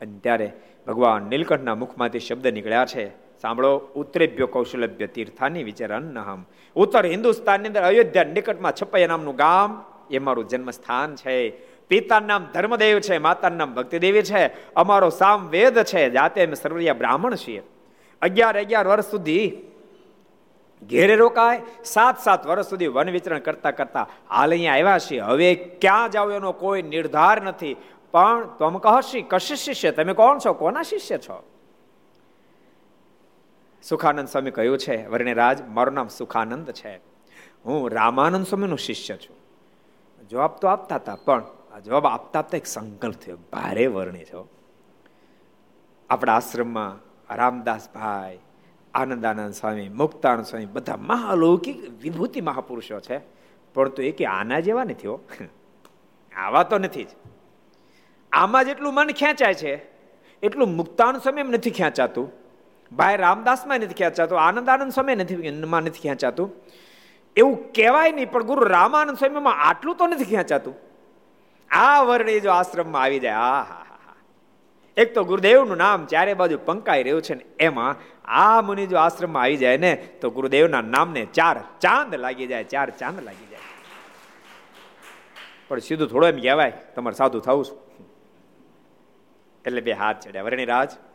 અને ત્યારે ભગવાન નીલકંઠના મુખમાંથી શબ્દ નીકળ્યા છે. સાંભળો ઉત્તરેભ્યો કૌશલભ્ય તીર્થાની વિચાર અન્નહમ ઉત્તર હિન્દુસ્તાનની અંદર અયોધ્યા નિકટમાં છપૈયા નામનું ગામ, એ મારું જન્મસ્થાન છે. પિતાનું નામ ધર્મદેવ છે, માતાનું નામ ભક્તિદેવી છે. અમારો સામ વેદ છે, જાતે અમે સર્વરિયા બ્રાહ્મણ છીએ. અગિયાર અગિયાર વર્ષ સુધી ઘેરે રોકાય સાત સાત વર્ષ સુધી વન વિચરણ કરતા કરતા હાલ અહીંયા આવ્યા છીએ. હવે ક્યાં જાવ એનો કોઈ નિર્ધાર નથી. પણ તમ કહશી કશી શિષ્ય તમે કોણ છો? કોના શિષ્ય છો? સુખાનંદ સ્વામી કહ્યું છે, વર્ણિરાજ, મારું નામ સુખાનંદ છે. હું રામાનંદ સ્વામીનું શિષ્ય છું. જવાબ તો આપતા હતા, પણ આ જવાબ આપતા આપતા એક સંકલ્પ થયો, ભારે વર્ણિ છો આપણા આશ્રમમાં રામદાસભાઈ, આનંદાનંદ સ્વામી, મુક્તાનંદ સ્વામી બધા મહાલૌકિક વિભૂતિ મહાપુરુષો છે, પણ તો એ કે આના જેવા નથી હો. આવા તો નથી જ. આમાં જેટલું મન ખેંચાય છે, એટલું મુક્તાન સમય નથી ખેંચાતું. ભાઈ રામદાસમાં નથી ખેંચાતું આનંદ આનંદ સમય નથી માં નથી ખેંચાતું એવું કહેવાય નહીં, પણ ગુરુ રામાનંદ સ્વામીમાં આટલું તો નથી ખેંચાતું આ વર્ણે જો આશ્રમમાં આવી જાય, આ, હા એક તો ગુરુદેવનું નામ ચારે બાજુ પંકાઈ રહ્યું છે ને, એમાં આ મુનિ જો આશ્રમમાં આવી જાય ને, તો ગુરુદેવના નામને ચાર ચાંદ લાગી જાય, ચાર ચાંદ લાગી જાય. પણ સીધું થોડો એમ કહેવાય, તમારે સાધુ થવું છું. એટલે બે હાથ ચડ્યા. વર્ણિરાજ રાજ.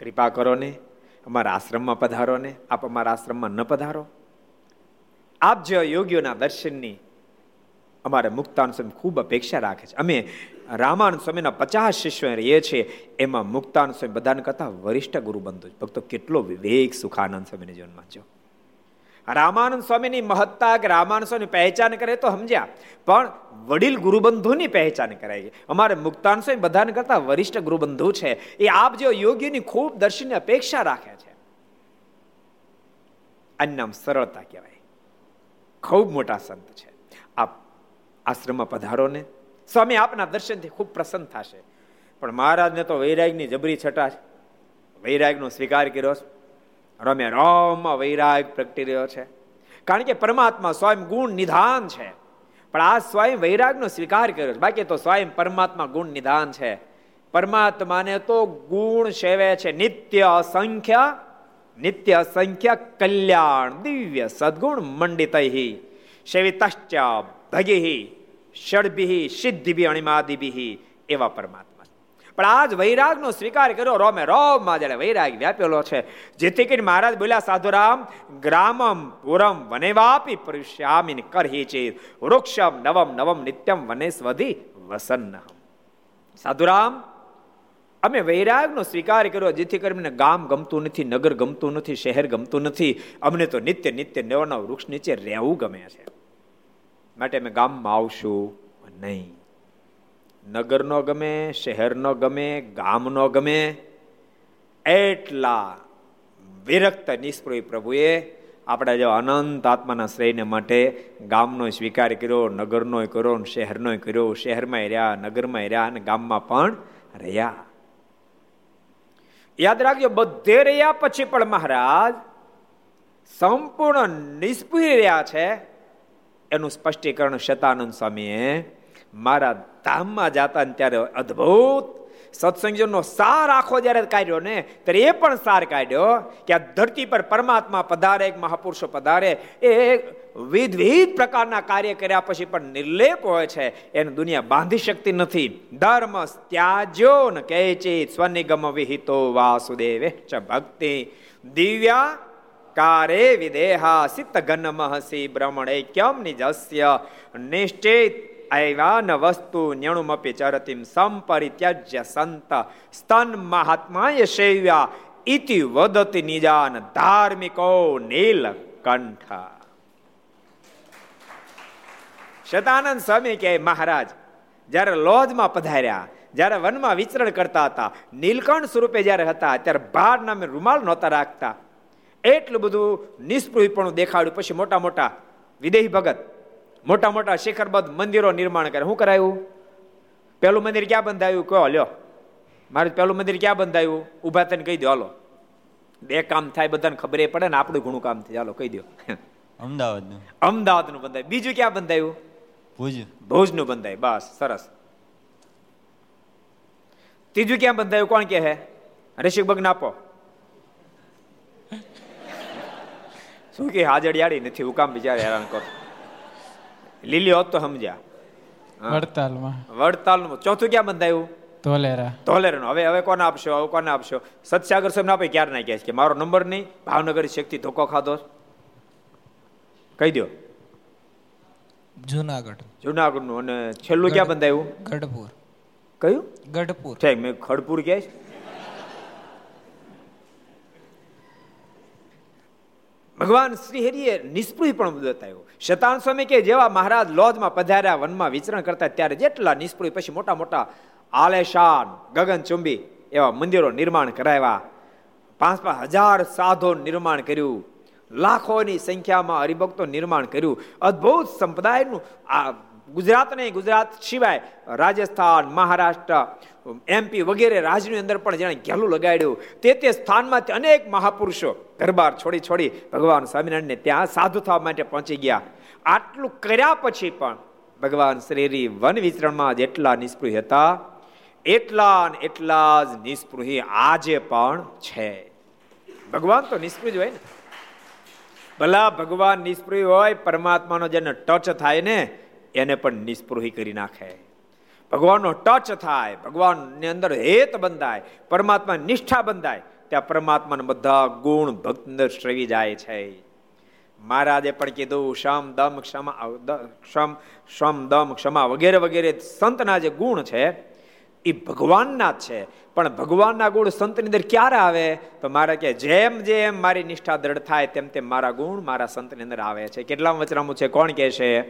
કૃપા કરો ને, અમારા આશ્રમમાં પધારો ને, આપ અમારા આશ્રમમાં ન પધારો. આપ જે યોગીઓના દર્શનની અમારે મુક્તાન સ્વામી ખૂબ અપેક્ષા રાખે છે. અમે રામાનંદ સ્વામીના પચાસ શિષ્યો રહીએ છીએ, એમાં મુક્તાન સ્વામી બધાને કરતા વરિષ્ઠ ગુરુ બનતો ભક્તો કેટલો વિવેક સુખાનંદ સ્વામીને જીવનમાં જો રામાનંદ સ્વામીની મહત્તા કે રામાનંદ સ્વામી પહેચાન કરે તો સમજ્યા. પણ વડીલ ગુરુબંધુની પહેચાન કરાય અમારે મુક્તાન સ્વામી બધાને કરતા વરિષ્ઠ ગુરુબંધુ છે. એ આપ જેવો યોગીની ખૂબ દર્શનની અપેક્ષા રાખે છે. આનું સરળતા કહેવાય. ખૂબ મોટા સંત છે. આપ આશ્રમમાં પધારો ને. સ્વામી આપના દર્શનથી ખૂબ પ્રસન્ન થશે. પણ મહારાજને તો વૈરાગની જબરી છટા છે. વૈરાગનો સ્વીકાર કર્યો છે. રમે રમ વૈરાગ પ્રગટી રહ્યો છે. કારણ કે પરમાત્મા સ્વયં ગુણ નિધાન છે. પણ આ સ્વયં વૈરાગનો સ્વીકાર કર્યો છે. બાકી તો સ્વયં પરમાત્મા ગુણ નિધાન છે. પરમાત્માને તો ગુણ સેવે છે. નિત્ય અસંખ્ય નિત્ય અસંખ્ય કલ્યાણ, દિવ્ય સદગુણ મંડિત, સેવિતશ્ચ ભગી, ષડભિ, સિદ્ધિભિ, અણિમાદિભિ એવા પરમાત્મા. પણ આજ વૈરાગનો સ્વીકાર કર્યો. રોમે રોમમાં જ્યારે વૈરાગ વ્યાપેલો છે, જેથી કરીને મહારાજ બોલ્યા, સાધુરામ, ગ્રામમ પુરમ વનેવાપી પરિશ્યામિન કરહી ચેત વૃક્ષમ નવમ નવમ નિત્યમ વનેસ્વધી વસન્ન સાધુરામ, અમે વૈરાગનો સ્વીકાર કર્યો, જેથી કરીને ગામ ગમતું નથી, નગર ગમતું નથી, શહેર ગમતું નથી. અમને તો નિત્ય નિત્ય નવ વૃક્ષ નીચે રહેવું ગમે છે. માટે અમે ગામમાં આવશું નહીં. નગરનો ગમે, શહેરનો ગમે, ગામનો ગમે, એટલા વિરક્ત, નિષ્પ્રય પ્રભુએ આપણા જો અનંત આત્માના શ્રેયને માટે ગામનો સ્વીકાર કર્યો, નગરનો કર્યો શહેરનો કર્યો, શહેરમાં રહ્યા, નગરમાં રહ્યા અને ગામમાં પણ રહ્યા. યાદ રાખજો, બધે રહ્યા પછી પણ મહારાજ સંપૂર્ણ નિષ્પુરી રહ્યા છે. એનું સ્પષ્ટીકરણ શતાનંદ સ્વામીએ મારા ધામમાં જાતા ત્યારે અદ્ભુત સત્સંગનો સાર આખો જયારે કાઢ્યો ને, ત્યારે એ પણ સાર કાઢ્યો કે આ ધરતી પર પરમાત્મા પધારે, એક મહાપુરુષો પધારે, એ વિવિધ પ્રકારના કાર્ય કર્યા પછી પણ નિર્લેપ હોય છે. એને દુનિયા બાંધી શકતી નથી. ધર્મ ત્યાજ્યો ને કહે છે સ્વનિગમ વિહિતો વાસુદેવે ચ ભક્તિ. દિવ્યા કારે વિદેહા સિત ઘન મહસી બ્રહ્મણ ક્યમ નિજસ્ય. નિશ્ચિત આવ્યા વસ્તુ ન્યણુમપી ચરતિમ સંપરિત્યજ્ય સંત. સ્તન મહાત્માય સેવ્યા ઇતિ વદતિ નિજાન ધાર્મિકો નીલકંઠ. શતાનંદ સ્વામી કે મહારાજ, જ્યારે લોજમાં પધાર્યા, જ્યારે વનમાં વિચરણ કરતા હતા, નીલકંઠ સ્વરૂપે જ્યારે હતા, ત્યારે ભાર નામે રૂમાલ નહોતા રાખતા. એટલું બધું નિષ્પૃહીપણું દેખાડ્યું, પછી મોટા મોટા વિદેહી ભગત મોટા મોટા શિખરબદ્ધ મંદિરો નિર્માણ કરે શું કરાયું? પેલું મંદિર ક્યાં બંધાયું? કહો લ્યો. મારે પહેલું મંદિર ક્યાં બંધાયું? ઊભા થઈને કહી દો હાલો. બે કામ થાય બધાને ખબર પડે ને આપણું ઘણું કામ થાય. ચાલો કહી દો. અમદાવાદનું. અમદાવાદનું બંધાયું. બીજું ક્યાં બંધાયું? ભુજ. ભુજનું બંધાય. બસ સરસ. ત્રીજું ક્યાં બંધાયું? કોણ કે હે? ઋષિક બગ આપો. શું કે હાજડિયાળી નથી. હું કામ બિચારે હેરાન કરો. લીલી હોત તો સમજ્યા. વડતાલમાં. વડતાલનું ચોથું ક્યાં બંધાયું? ધોલેરા. ધોલેરા હવે હવે કોને આપશો? હવે કોને આપશો? સત્સાગર સાહેબ આપે ક્યારે ના કહે કે મારો નંબર નહીં? ભાવનગર શક્તિ ધોકો ખાધો? કહી દો જુનાગઢ. જુનાગઢનું અને છેલ્લું ક્યાં બંધાયું? ગઢપુર. કયું? ગઢપુર. છે મેં ખડપુર ક્યાંય છે? ભગવાન શ્રી હરિએ નિષ્પૃહ પણ બતાવ્યો. શતાન સ્વામી કે જેવા મહારાજ લોજમાં પધાર્યા, વનમાં વિચરણ કરતા ત્યારે જેટલા નિષ્પૃહ પછી મોટા મોટા આલેશાન ગગનચુંબી એવા મંદિરો નિર્માણ કરાવ્યા. પાંચ પાંચ હજાર સાધો નિર્માણ કર્યું. લાખોની સંખ્યામાં હરિભક્તો નિર્માણ કર્યું. અદ્ભુત સંપ્રદાયનું આ ગુજરાત નહીં, ગુજરાત સિવાય રાજસ્થાન, મહારાષ્ટ્ર એમપી વગેરે રાજની અંદર પણ જેણે ઘેલું લગાડ્યું, તે તે સ્થાનમાંથી અનેક મહાપુરુષો દરબાર છોડી છોડી ભગવાન સ્વામિનારાયણને ત્યાં સાધુ થવા માટે પહોંચી ગયા. આટલું કર્યા પછી પણ ભગવાન શ્રી વન વિચરણમાં જેટલા નિષ્પૃહ હતા. એટલા એટલા જ નિષ્પૃહી આજે પણ છે. ભગવાન તો નિષ્પૃહ હોય ને. ભલા ભગવાન નિષ્પૃહ હોય, પરમાત્માનો જેને ટચ થાય ને એને પણ નિષ્પૃહી કરી નાખે. ભગવાનનો ટચ થાય, ભગવાનની અંદર હેત બંધાય, પરમાત્મા નિષ્ઠા બંધાય, ત્યાં પરમાત્માના બધા ગુણ ભક્ત અંદર શ્રવી જાય છે. મહારાજે પણ કીધું શમ દમ ક્ષમા શમ શ્રમ દમ ક્ષમા વગેરે વગેરે સંતના જે ગુણ છે એ ભગવાનના જ છે. પણ ભગવાનના ગુણ સંતની અંદર ક્યારે આવે? તો મારે કે જેમ જેમ મારી નિષ્ઠા દ્રઢ થાય તેમ તેમ મારા ગુણ મારા સંતની અંદર આવે છે. કેટલા વચનામું છે? કોણ કહે છે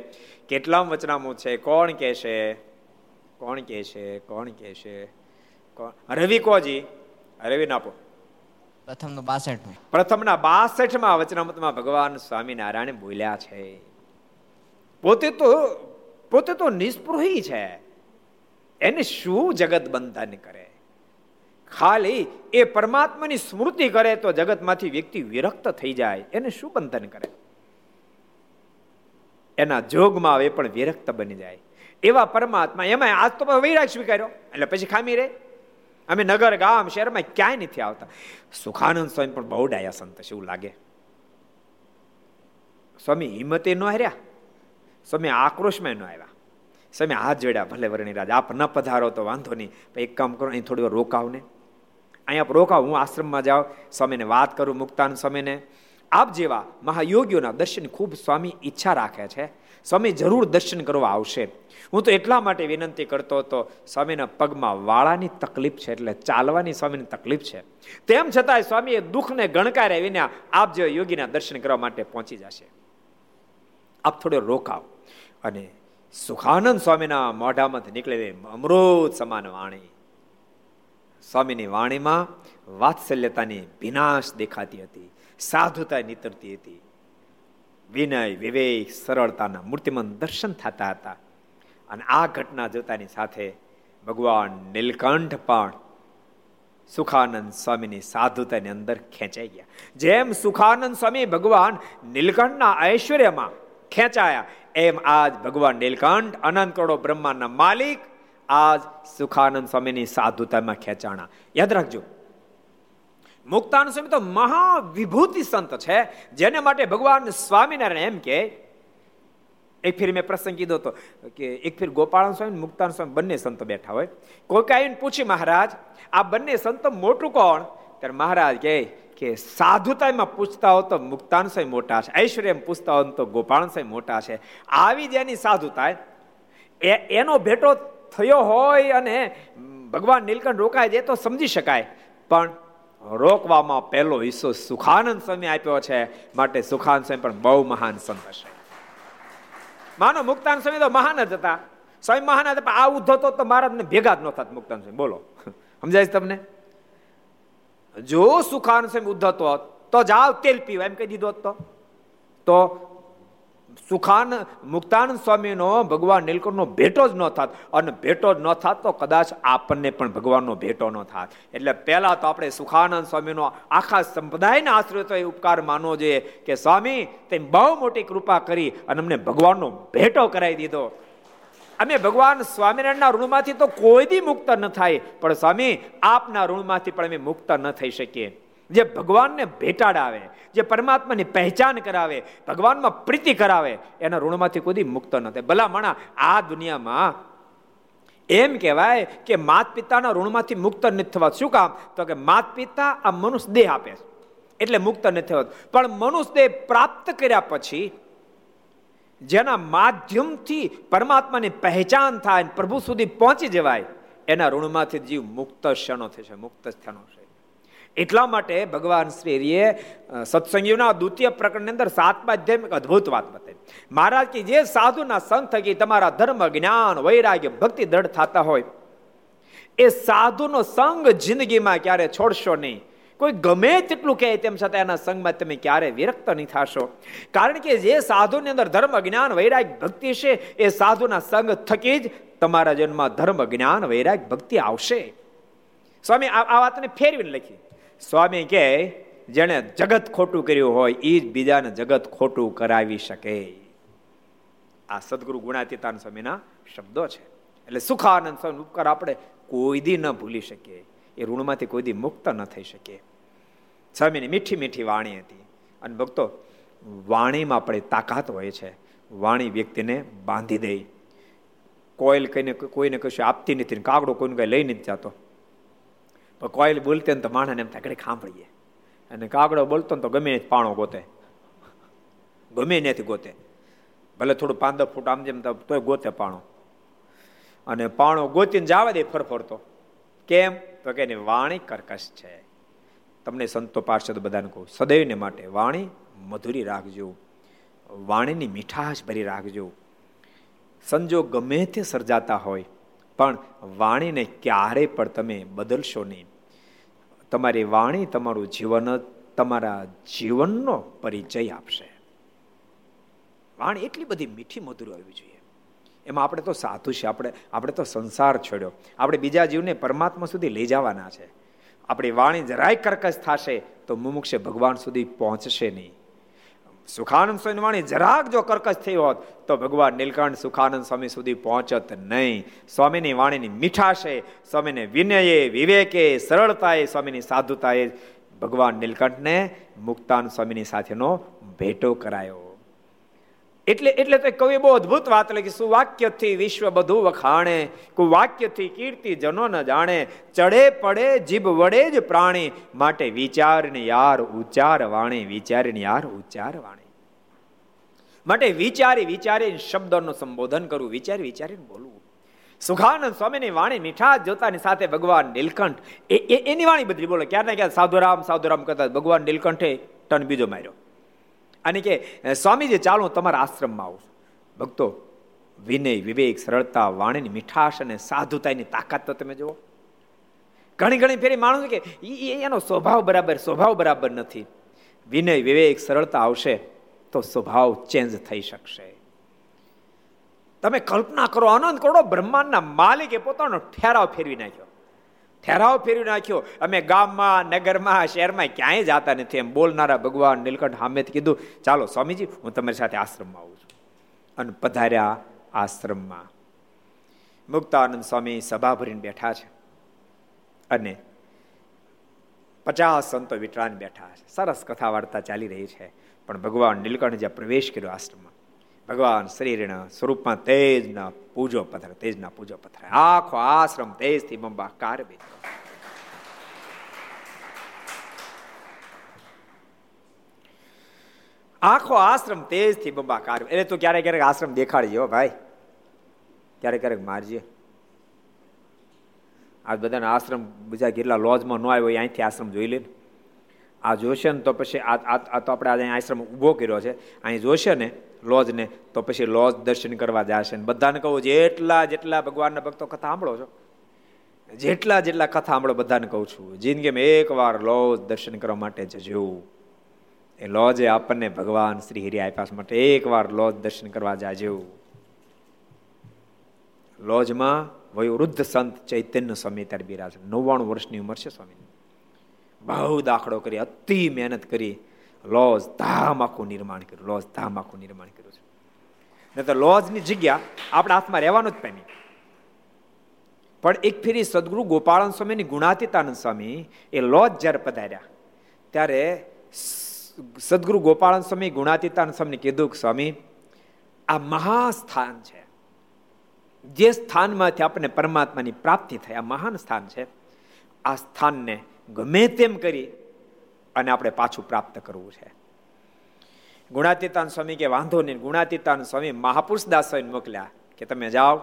કેટલા વચનામું છે? કોણ કહે છે કોણ કહે છે કોણ કહે છે રવિ કોજી? રવિ નાપો પ્રથમનું બાસઠ પ્રથમના બાસઠમાં વચનામતમાં ભગવાન સ્વામિનારાયણ બોલ્યા છે. પોતે તો પોતે તો નિષ્પૃહી છે. એને શું જગત બંધન કરે? ખાલી એ પરમાત્માની સ્મૃતિ કરે તો જગતમાંથી વ્યક્તિ વિરક્ત થઈ જાય, એને શું બંધન કરે? એના જોગમાં આવે પણ વિરક્ત બની જાય. એવા પરમાત્મા એમાં આજ તો વૈરાગ સ્વીકાર્યો. એટલે પછી ખામી રે. અમે નગર, ગામ, શહેરમાં ક્યાંય નથી આવતા. સુખાનંદ સ્વામી પણ બહુ ડાયા સંત છે, એવું લાગે. સ્વામી હિંમતે ન હાર્યા. સ્વામી આક્રોશમાં ન આવ્યા. સ્વામી હાથ જોડ્યા, ભલે વર્ણી રાજ આપ ન પધારો તો વાંધો નહીં. એક કામ કરો, અહીં થોડી વાર રોકાવ ને અહીંયા રોકાવ, હું આશ્રમમાં જાઉં સ્વામીને વાત કરું, મુક્તાન સ્વામીને. આપ જેવા મહાયોગીઓના દર્શન ખૂબ સ્વામી ઈચ્છા રાખે છે. સ્વામી જરૂર દર્શન કરવા આવશે. હું તો એટલા માટે વિનંતી કરતો હતો, સ્વામીના પગમાં વાળાની તકલીફ છે એટલે ચાલવાની સ્વામીની તકલીફ છે. તેમ છતાંય સ્વામીએ દુઃખને ગણકારે વિના આપ જેવા યોગીના દર્શન કરવા માટે પહોંચી જશે. આપ થોડો રોકાવ અને સુખાનંદ સ્વામીના મોઢામાંથી નીકળેલી અમૃત સમાન વાણી. સ્વામીની વાણીમાં વાત્સલ્યતાની વિનાશ દેખાતી હતી સાધુતા નીતરતી હતી. વિનય વિવેક સરળતાના મૂર્તિમંત દર્શન થતા હતા. અને આ ઘટના જોતાની સાથે ભગવાન નીલકંઠ પણ સુખાનંદ સ્વામીની સાધુતાની અંદર ખેંચાઈ ગયા. જેમ સુખાનંદ સ્વામી ભગવાન નીલકંઠના ઐશ્વર્યમાં ખેંચાયા, એમ આજ ભગવાન નીલકંઠ અનંત કરોડો બ્રહ્માંડના માલિક આજ સુખાનંદ સ્વામીની સાધુતામાં ખેંચાણા. યાદ રાખજો. મુક્તાનંદ સ્વામી તો મહાવિભૂતિ સંત છે, જેને માટે ભગવાન સ્વામિનારાયણ એમ કે, એક ફેર મેં પ્રસંગ કીધો હતો કે એક ફેર ગોપાલ સ્વામી મુક્તાન સ્વામી બંને સંતો બેઠા હોય. કોઈક આવીને પૂછી, મહારાજ, આ બંને સંતો મોટું કોણ? ત્યારે મહારાજ કહે કે સાધુતામાં પૂછતા હો તો મુક્તાન સ્વામી મોટા છે ઐશ્વર્ય પૂછતા હો તો ગોપાલ સ્વામી મોટા છે. આવી જેની સાધુતા એનો ભેટો થયો હોય અને ભગવાન નીલકંઠ રોકાય છે તો સમજી શકાય. પણ રોકવામાં પહેલો હિસ્સો સુખાનંદ સ્વામી આપ્યો છે. માટે સુખાનંદ સ્વામી પણ બહુ મહાન સંત હશે. માનો મુક્તાન સ્વામી તો મહાન જ હતા. સ્વામી મહાન હતા આ ઉદ્ધતો તો મહારાજને ભેગા જ ન થતા મુક્તાન સ્વામી. બોલો. સમજાય તમને? જો સુખાનંદ સ્વામી ઉદ્ધતો તો જાઓ તેલ પીવા, એમ કહી દીધો તો સુખાન મુક્તાનંદ સ્વામીનો ભગવાન નીલકંઠનો ભેટો જ ન થાત. અને ભેટો જ ન થાત તો કદાચ આપણને પણ ભગવાનનો ભેટો ન થાત. એટલે પહેલાં તો આપણે સુખાનંદ સ્વામીનો આખા સંપ્રદાયના આશ્રિત એ ઉપકાર માનવો જોઈએ કે, સ્વામી તે બહુ મોટી કૃપા કરી અને અમને ભગવાનનો ભેટો કરાવી દીધો. અમે ભગવાન સ્વામિનારાયણના ઋણમાંથી તો કોઈ દી મુક્ત ન થાય. પણ સ્વામી, આપના ઋણમાંથી પણ અમે મુક્ત ન થઈ શકીએ. જે ભગવાનને ભેટાડાવે, જે પરમાત્માની પહેચાન કરાવે, ભગવાનમાં પ્રીતિ કરાવે, એના ઋણમાંથી કોઈ મુક્ત ન થાય. ભલા મણા આ દુનિયામાં એમ કહેવાય કે માત પિતાના ઋણમાંથી મુક્ત નથી થવા શું કામ? તો કે માત પિતા આ મનુષ્ય દેહ આપે છે. એટલે મુક્ત નથી થવા પણ મનુષ્ય દેહ પ્રાપ્ત કર્યા પછી જેના માધ્યમથી પરમાત્માની પહેચાન થાય પ્રભુ સુધી પહોંચી જવાય, એના ઋણમાંથી જીવ મુક્ત ક્ષણો થશે મુક્ત સ્થાનો છે. એટલા માટે ભગવાન શ્રીએ સત્સંગીઓના દ્વિતીય પ્રકરણની અંદર સાતમા અધ્યાય અદભુત વાત બતાવી. મહારાજ કે જે સાધુના સંગ થકી તમારા ધર્મ, જ્ઞાન, વૈરાગ્ય, ભક્તિ દ્રઢ થતા હોય, એ સાધુનો સંગ જિંદગીમાં ક્યારે છોડશો નહીં. કોઈ ગમે તેટલું કહે તેમ છતાં એના સંગમાં તમે ક્યારે વિરક્ત નહીં થશો. કારણ કે જે સાધુની અંદર ધર્મ, જ્ઞાન વૈરાગ ભક્તિ છે, એ સાધુના સંગ થકી જ તમારા જન્મમાં ધર્મ, જ્ઞાન વૈરાગ ભક્તિ આવશે. સ્વામી આ વાતને ફેરવીને લખી. સ્વામી કે, જેણે જગત ખોટું કર્યું હોય એ જ બીજાને જગત ખોટું કરાવી શકે. આ સદગુરુ ગુણાતીતાન સ્વામીના શબ્દો છે. એટલે સુખાનંદ સ્વામી ઉપકાર આપણે કોઈ દી ન ભૂલી શકીએ. એ ઋણમાંથી કોઈ દી મુક્ત ન થઈ શકીએ. સ્વામીની મીઠી મીઠી વાણી હતી. અને ભક્તો, વાણીમાં આપણે તાકાત હોય છે. વાણી વ્યક્તિને બાંધી દે. કોઈલ કહીને કોઈને કશું આપતી નથી કાગડો કોઈને કઈ લઈ નથી જતો. પણ કોઈલ બોલતે ને તો માણસને એમ થાય ઘડી સાંભળીએ અને કાગડો બોલતો ને તો ગમે પાણો ગોતે. ગમે નથી ગોતે. ભલે થોડું પાંદર ફૂટ આમ જેમ તોય ગોતે પાણો. અને પાણો ગોતીને જવા દે ફરફરતો. કેમ? તો કે એની વાણી કર્કશ છે. તમને સંતો પાર્ષદ બધાને કહું, સદૈવને માટે વાણી મધુરી રાખજો. વાણીની મીઠાશ ભરી રાખજો. સંજોગ ગમે તે સર્જાતા હોય પણ વાણીને ક્યારેય પણ તમે બદલશો નહીં. તમારી વાણી તમારું જીવન, તમારા જીવનનો પરિચય આપશે. વાણી એટલી બધી મીઠી મધુર હોવી જોઈએ. એમાં આપણે તો સાધુ છે આપણે આપણે તો સંસાર છોડ્યો. આપણે બીજા જીવને પરમાત્મા સુધી લઈ જવાના છે. આપણી વાણી જરાય કર્કશ થશે તો મુમુક્ષ ભગવાન સુધી પહોંચશે નહીં. સુખાનંદ સ્વામી વાણી, જરાક જો કર્કશ થઈ હોત, તો ભગવાન નીલકંઠ સુખાનંદ સ્વામી સુધી પહોંચત નહીં. સ્વામીની વાણીની મીઠાશે, સ્વામીને વિનયે, વિવેકે, સરળતાએ સ્વામીની સાધુતાએ ભગવાન નીલકંઠને મુક્તાન સ્વામીની સાથેનો ભેટો કરાયો. એટલે એટલે તો કવિ બહુ અદભુત વાત લખી, સુવાક્યથી વિશ્વ બધું વખાણે, કુવાક્યથી કીર્તિ જનો ન જાણે, ચડે પડે જીભ વડે જ પ્રાણી, માટે વિચારને યાર ઉચ્ચાર વાણી, વિચારને યાર ઉચ્ચાર વાણી. માટે વિચારી વિચારી શબ્દોનું સંબોધન કરવું વિચારી વિચારીને બોલવું સુખાનંદ સ્વામીની વાણી મીઠા જોતાની સાથે ભગવાન નીલકંઠ, એ એની વાણી બદલી બોલો ક્યારે ક્યારે? સાધુરામ સાધુરામ કરતા ભગવાન નીલકંઠે ટન બીજો માર્યો. અને કે સ્વામીજી, ચાલો તમારા આશ્રમમાં આવું ભક્તો, વિનય, વિવેક, સરળતા, વાણીની મીઠાશ અને સાધુતાની તાકાત તો તમે જુઓ. ઘણી ઘણી ફેરી માણસ કે એનો સ્વભાવ બરાબર સ્વભાવ બરાબર નથી. વિનય, વિવેક, સરળતા આવશે. તો સ્વભાવ ચેન્જ થઈ શકશે. તમે કલ્પના કરો આનંદ કરો બ્રહ્માંડના માલિકે પોતાનો ઠેરાવ ફેરવી નાખ્યો. ઠેરાવ ફેરવી નાખ્યો. અમે ગામમાં, નગરમાં, શહેરમાં ક્યાંય જતા નથી. એમ બોલનારા ભગવાન નીલકંઠ હામેથી કીધું, ચાલો સ્વામીજી, હું તમારી સાથે આશ્રમમાં આવું છું. અને પધાર્યા આશ્રમમાં. મુક્તાનંદ સ્વામી સભા ભરીને બેઠા છે. અને પચાસ સંતો વિટરાન બેઠા છે. સરસ કથા વાર્તા ચાલી રહી છે. પણ ભગવાન નીલકંઠ જ્યાં પ્રવેશ કર્યો આશ્રમમાં. ભગવાન શરીરના સ્વરૂપમાં તેજના પૂજો પથર, તેજના પૂજો પથર. આખો આશ્રમ તેજથી બંબાકાર બે આખો આશ્રમ તેજથી બંબાકાર એટલે તું ક્યારેક ક્યારેક આશ્રમ દેખાડજો ભાઈ. ક્યારેક ક્યારેક મારજે. આ બધાના આશ્રમ, બીજા કેટલા લોજમાં ન આવ્યો અહીંથી આશ્રમ જોઈ લે આ જોશે ને તો પછી આ તો આપણે આજે આશ્રમ ઊભો કર્યો છે. અહીં જોશે ને લોજને, તો પછી લોજ દર્શન કરવા જશે ને. બધાને કહું, જેટલા જેટલા ભગવાનના ભક્તો કથા સાંભળો છો, જેટલા જેટલા કથા સાંભળો, બધાને કહું છું, જિંદગીમાં એકવાર લોજ દર્શન કરવા માટે જજો. એ લોજે આપણને ભગવાન શ્રી હરિ આપ્યા માટે એકવાર લોજ દર્શન કરવા જાજો. લોજમાં વયોવૃદ્ધ સંત ચૈતન્ય સ્વામી ત્યારે બિરાજ નવ્વાણું વર્ષની ઉંમર છે સ્વામી બહુ દાખલો કરી, અતિ મહેનત કરી, લોજ ધામ આખું નિર્માણ કર્યું, લોજ ધામ આખું નિર્માણ કર્યું છે. નહીં તો લોજની જગ્યા આપણા હાથમાં રહેવાનું જ પામી પણ એક ફેરી સદગુરુ ગોપાળન સ્વામીની ગુણાતીતાનંદ સ્વામી એ લોજ જ્યારે પધાર્યા, ત્યારે સદગુરુ ગોપાળન સ્વામી ગુણાતીતાનંદ સ્વામીને કીધું કે સ્વામી, આ મહાસ્થાન છે. જે સ્થાનમાંથી આપણને પરમાત્માની પ્રાપ્તિ થાય, આ મહાન સ્થાન છે. આ સ્થાનને ગમે તેમ કરી અને આપણે પાછું પ્રાપ્ત કરવું છે. ગુણાતીતાન સ્વામી કે વાંધો નહીં, ગુણાતીતાન સ્વામી મહાપુરુષદાસ સ્વામી મોકલ્યા કે તમે જાઓ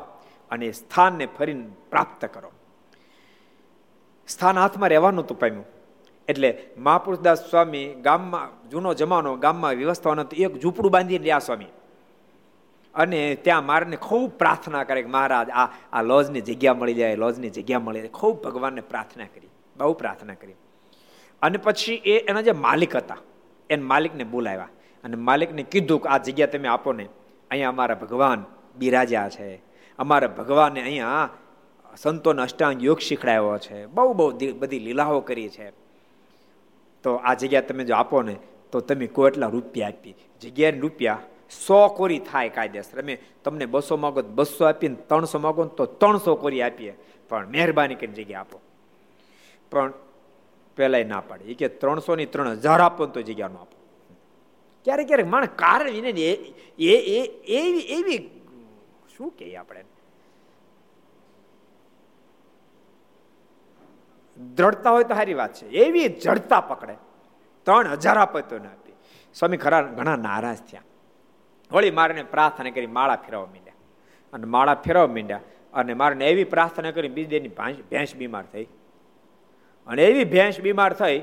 અને સ્થાનને ફરીને પ્રાપ્ત કરો. સ્થાન હાથમાં રહેવાનું હતું પામ્યું. એટલે મહાપુરુષદાસ સ્વામી ગામમાં, જૂનો જમાનો, ગામમાં વ્યવસ્થા નથી એક ઝૂંપડું બાંધીને રહ્યા સ્વામી. અને ત્યાં મારને ખૂબ પ્રાર્થના કરે કે મહારાજ, આ આ લોજની જગ્યા મળી જાય, લોજની જગ્યા મળી જાય. ખૂબ ભગવાનને પ્રાર્થના કરી. બહુ પ્રાર્થના કરી. અને પછી એ એના જે માલિક હતા, એને માલિકને બોલાવ્યા અને માલિકને કીધું કે આ જગ્યા તમે આપો ને, અહીંયા અમારા ભગવાન બિરાજ્યા છે. અમારા ભગવાને અહીંયા સંતોને અષ્ટાંગ યોગ શીખડાયો છે. બહુ બહુ બધી લીલાઓ કરી છે. તો આ જગ્યા તમે જો આપો ને, તો તમે કોઈ એટલા રૂપિયા આપી. જગ્યાએ રૂપિયા સો કોરી થાય કાયદેસર. અમે તમને બસો માગો બસો આપીને ત્રણસો માગો તો ત્રણસો કોરી આપીએ. પણ મહેરબાની કરીને જગ્યા આપો. પણ પેલા ના પાડે. એ કે ત્રણસો ની ત્રણ હજાર આપો તો જગ્યા નો આપો. ક્યારેક ક્યારેક માણ કારણ વિને એ એવી એવી શું કહે આપણે? દ્રઢતા હોય તો સારી વાત છે. એવી જડતા પકડે. ત્રણ હજાર આપે તો ના આપી. સ્વામી ખરા, ઘણા નારાજ થયા. વળી મારને પ્રાર્થના કરી માળા ફેરવવા માંડ્યા. અને માળા ફેરવવા માંડ્યા અને મારે એવી પ્રાર્થના કરી બીજી દેની ભેંસ બીમાર થઈ. અને એવી ભેંસ બીમાર થઈ,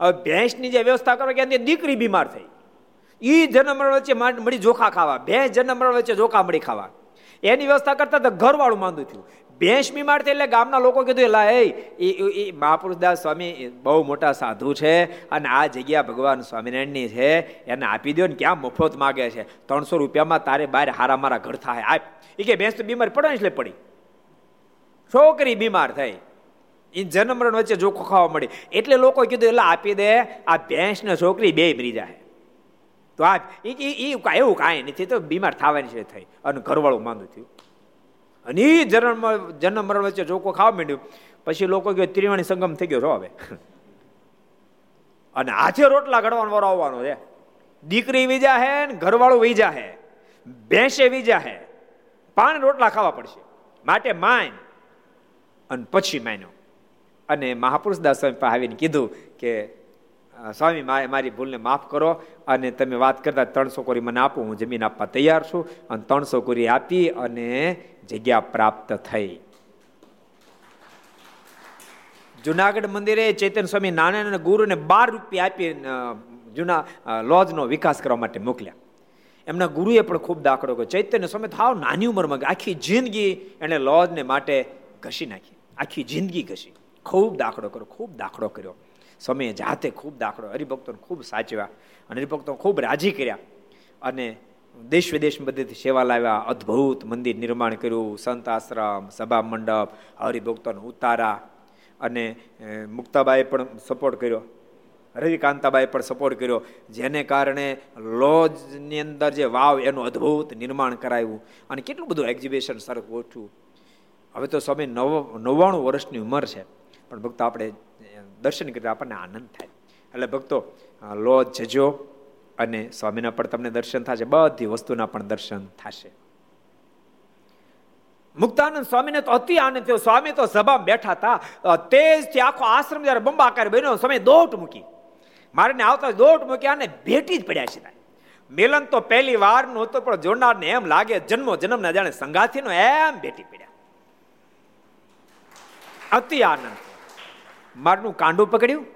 હવે ભેંસની જે વ્યવસ્થા કરો કે દીકરી બીમાર થઈ. એ જન્મ વચ્ચે મળી જોખા ખાવા, ભેંસ જન્મ વચ્ચે જોખા મળી ખાવા. એની વ્યવસ્થા કરતા તો ઘરવાળું માંદું થયું. ભેંસ બીમાર થઈ એટલે ગામના લોકો કીધું, એલા, એ મહાપુરુષદાસ સ્વામી બહુ મોટા સાધુ છે અને આ જગ્યા ભગવાન સ્વામિનારાયણની છે, એને આપી દો ને ક્યાં મફત માગે છે? ત્રણસો રૂપિયામાં તારે બહાર હારા મારા ઘર થાય. આપ એ કે ભેંસ તો બીમાર પડે એટલે પડી. છોકરી બીમાર થઈ. એ જન્મ વચ્ચે જોખો ખાવા મળી. એટલે લોકો કીધું એટલે આપી દે, આ ભેંસ ને છોકરી બે મરી જાય. તો આ એ એવું કાંઈ નથી, તો બીમાર થવાની છે થઈ. અને ઘરવાળું માંદું થયું. અને એ જન્મ જન્મ મરણ વચ્ચે જોખો ખાવા માંડ્યું. પછી લોકો કહ્યું ત્રિવાણી સંગમ થઈ ગયો છો હવે. અને હાથે રોટલા ઘડવાનો વારો આવવાનો છે. દીકરી વીજા હે ને ઘરવાળું વીજા હે. ભેંસે વીજા હે. પાણી રોટલા ખાવા પડશે. માટે માન અને પછી માન્યો અને મહાપુરુષ દાસ સ્વામી પાસે આવીને કીધું કે સ્વામી મારી ભૂલને માફ કરો અને તમે વાત કરતા ત્રણસો કોરી મને આપો, હું જમીન આપવા તૈયાર છું. અને ત્રણસો કોરી આપી અને જગ્યા પ્રાપ્ત થઈ. જુનાગઢ મંદિરે ચૈતન્ય સ્વામી નાના નાના ગુરુને બાર રૂપિયા આપી જૂના લોજનો વિકાસ કરવા માટે મોકલ્યા. એમના ગુરુએ પણ ખૂબ દાખલો કર્યો. ચૈતન્ય સ્વામી થાવ નાની ઉંમરમાં આખી જિંદગી એને લોજને માટે ઘસી નાખી. આખી જિંદગી ઘસી. ખૂબ દાખલો કર્યો, ખૂબ દાખલો કર્યો. સમયે જાતે ખૂબ દાખલો, હરિભક્તોને ખૂબ સાચવ્યા અને હરિભક્તો ખૂબ રાજી કર્યા. અને દેશ વિદેશ બધેથી સેવા લાવ્યા, અદ્ભુત મંદિર નિર્માણ કર્યું સંત આશ્રમ સભા મંડપ, હરિભક્તોને ઉતારા. અને મુક્તાબાએ પણ સપોર્ટ કર્યો. રવિકાંતાબાએ પણ સપોર્ટ કર્યો. જેને કારણે લોજની અંદર જે વાવ એનું અદ્ભુત નિર્માણ કરાવ્યું અને કેટલું બધું એક્ઝિબિશન સરસ ગોઠવું હવે તો સ્વામી નવ, નવ્વાણું વર્ષની ઉંમર છે. પણ ભક્તો આપણે દર્શન કરતા આપણને આનંદ થાય. એટલે ભક્તો લોજ જજો અને સ્વામીના પણ તમને દર્શન થશે, બધી વસ્તુના પણ દર્શન થશે. મુક્તાનંદ સ્વામીને તો અતિ આનંદ થયો. સ્વામી તો સભા બેઠા હતા. તેજથી આખો આશ્રમ જયારે બંબાકાર બન્યો સમય દોટ મૂકી. મારે આવતા દોટ મૂક્યા અને ભેટી જ પડ્યા છે મિલન તો પહેલી વારનું હતું, પણ જોનારને એમ લાગે જન્મો જન્મના જાણે સંગાથીનો એમ ભેટી પડ્યા. અતિ આનંદ. મારનું કાંડું પકડ્યું.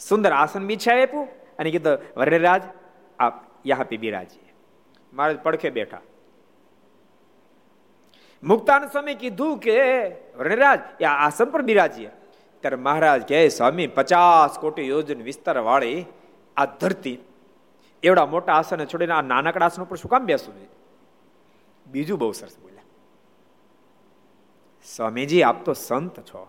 સુંદર આસન બિછાય આપ્યું અને કીધું વરરાજ આપ યહાં પે બિરાજીએ. મહારાજ પડખે બેઠા. મુક્તાન સ્વામી કીધું કે વરણરાજ એ આસન પર બિરાજીએ. ત્યારે મહારાજ કહે, સ્વામી, પચાસ કોટી યોજન વિસ્તાર વાળી આ ધરતી, એવડા મોટા આસન છોડીને આ નાનકડા આસન ઉપર શું કામ બેસવું જોઈએ બીજું બહુ સરસ બોલ્યા. સ્વામીજી, આપ તો સંત છો.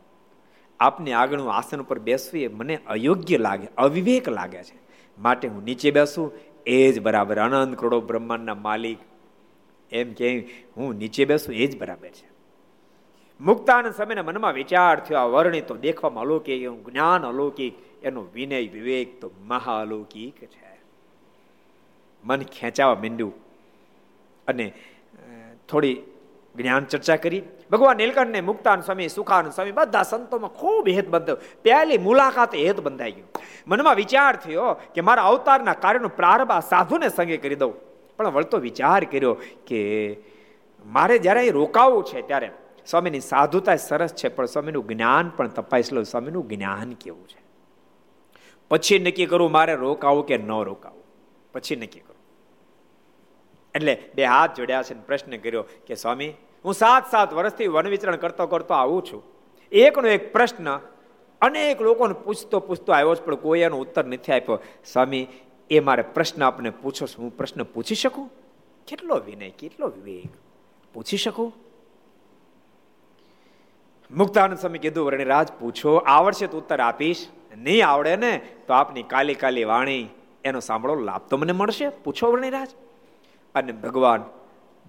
આપની આગળનું આસન ઉપર બેસવું એ મને અયોગ્ય લાગે, અવિવેક લાગે છે. માટે હું નીચે બેસું, એ જ બરાબર અનંત કરોડો બ્રહ્માંડના માલિક. એમ કે હું નીચે બેસું, એ જ બરાબર છે. મુક્તાનંદ સમયના મનમાં વિચાર થયો, આ વર્ણિત તો દેખવામાં અલૌકિક, એનું જ્ઞાન અલૌકિક, એનો વિનય વિવેક તો મહાઅલૌકિક છે. મન ખેંચાવા માંડ્યું અને થોડી જ્ઞાન ચર્ચા કરી. ભગવાન નીલકંઠને મુક્તાન સ્વામી સુખાન સ્વામી બધા સંતોમાં ખૂબ હેત બંધ પહેલી મુલાકાત હેત બંધાઈ ગયું. મનમાં વિચાર થયો કે મારા અવતારના કાર્યનો પ્રારંભ આ સાધુને સંગે કરી દઉં. પણ વળતો વિચાર કર્યો કે મારે જ્યારે અહીં રોકાવું છે ત્યારે સ્વામીની સાધુતા સરસ છે, પણ સ્વામીનું જ્ઞાન પણ તપાસ લો, સ્વામીનું જ્ઞાન કેવું છે? પછી નક્કી કરું મારે રોકાવું કે ન રોકાવું? પછી નક્કી કરું. એટલે બે હાથ જોડ્યા છે પ્રશ્ન કર્યો કે સ્વામી હું સાત સાત વર્ષથી વન વિચરણ કરતો કરતો આવું છું. એકનો એક પ્રશ્ન, અનેક લોકોને પૂછતો પૂછતો આવ્યો છે, પણ કોઈ એનો ઉત્તર નથી આપ્યો. સ્વામી, એ મારે પ્રશ્ન આપને પૂછો છું, હું પ્રશ્ન પૂછી શકું? કેટલો વિનય, કેટલો વિવેક? પૂછી શકું? મુક્તાનંદ સ્વામી કીધું, વર્ણિરાજ, પૂછો, આવડશે તો ઉત્તર આપીશ. નહીં આવડે ને, તો આપની કાલી કાલી વાણી એનો સાંભળો, લાભ તો મને મળશે. પૂછો વર્ણિરાજ. અને ભગવાન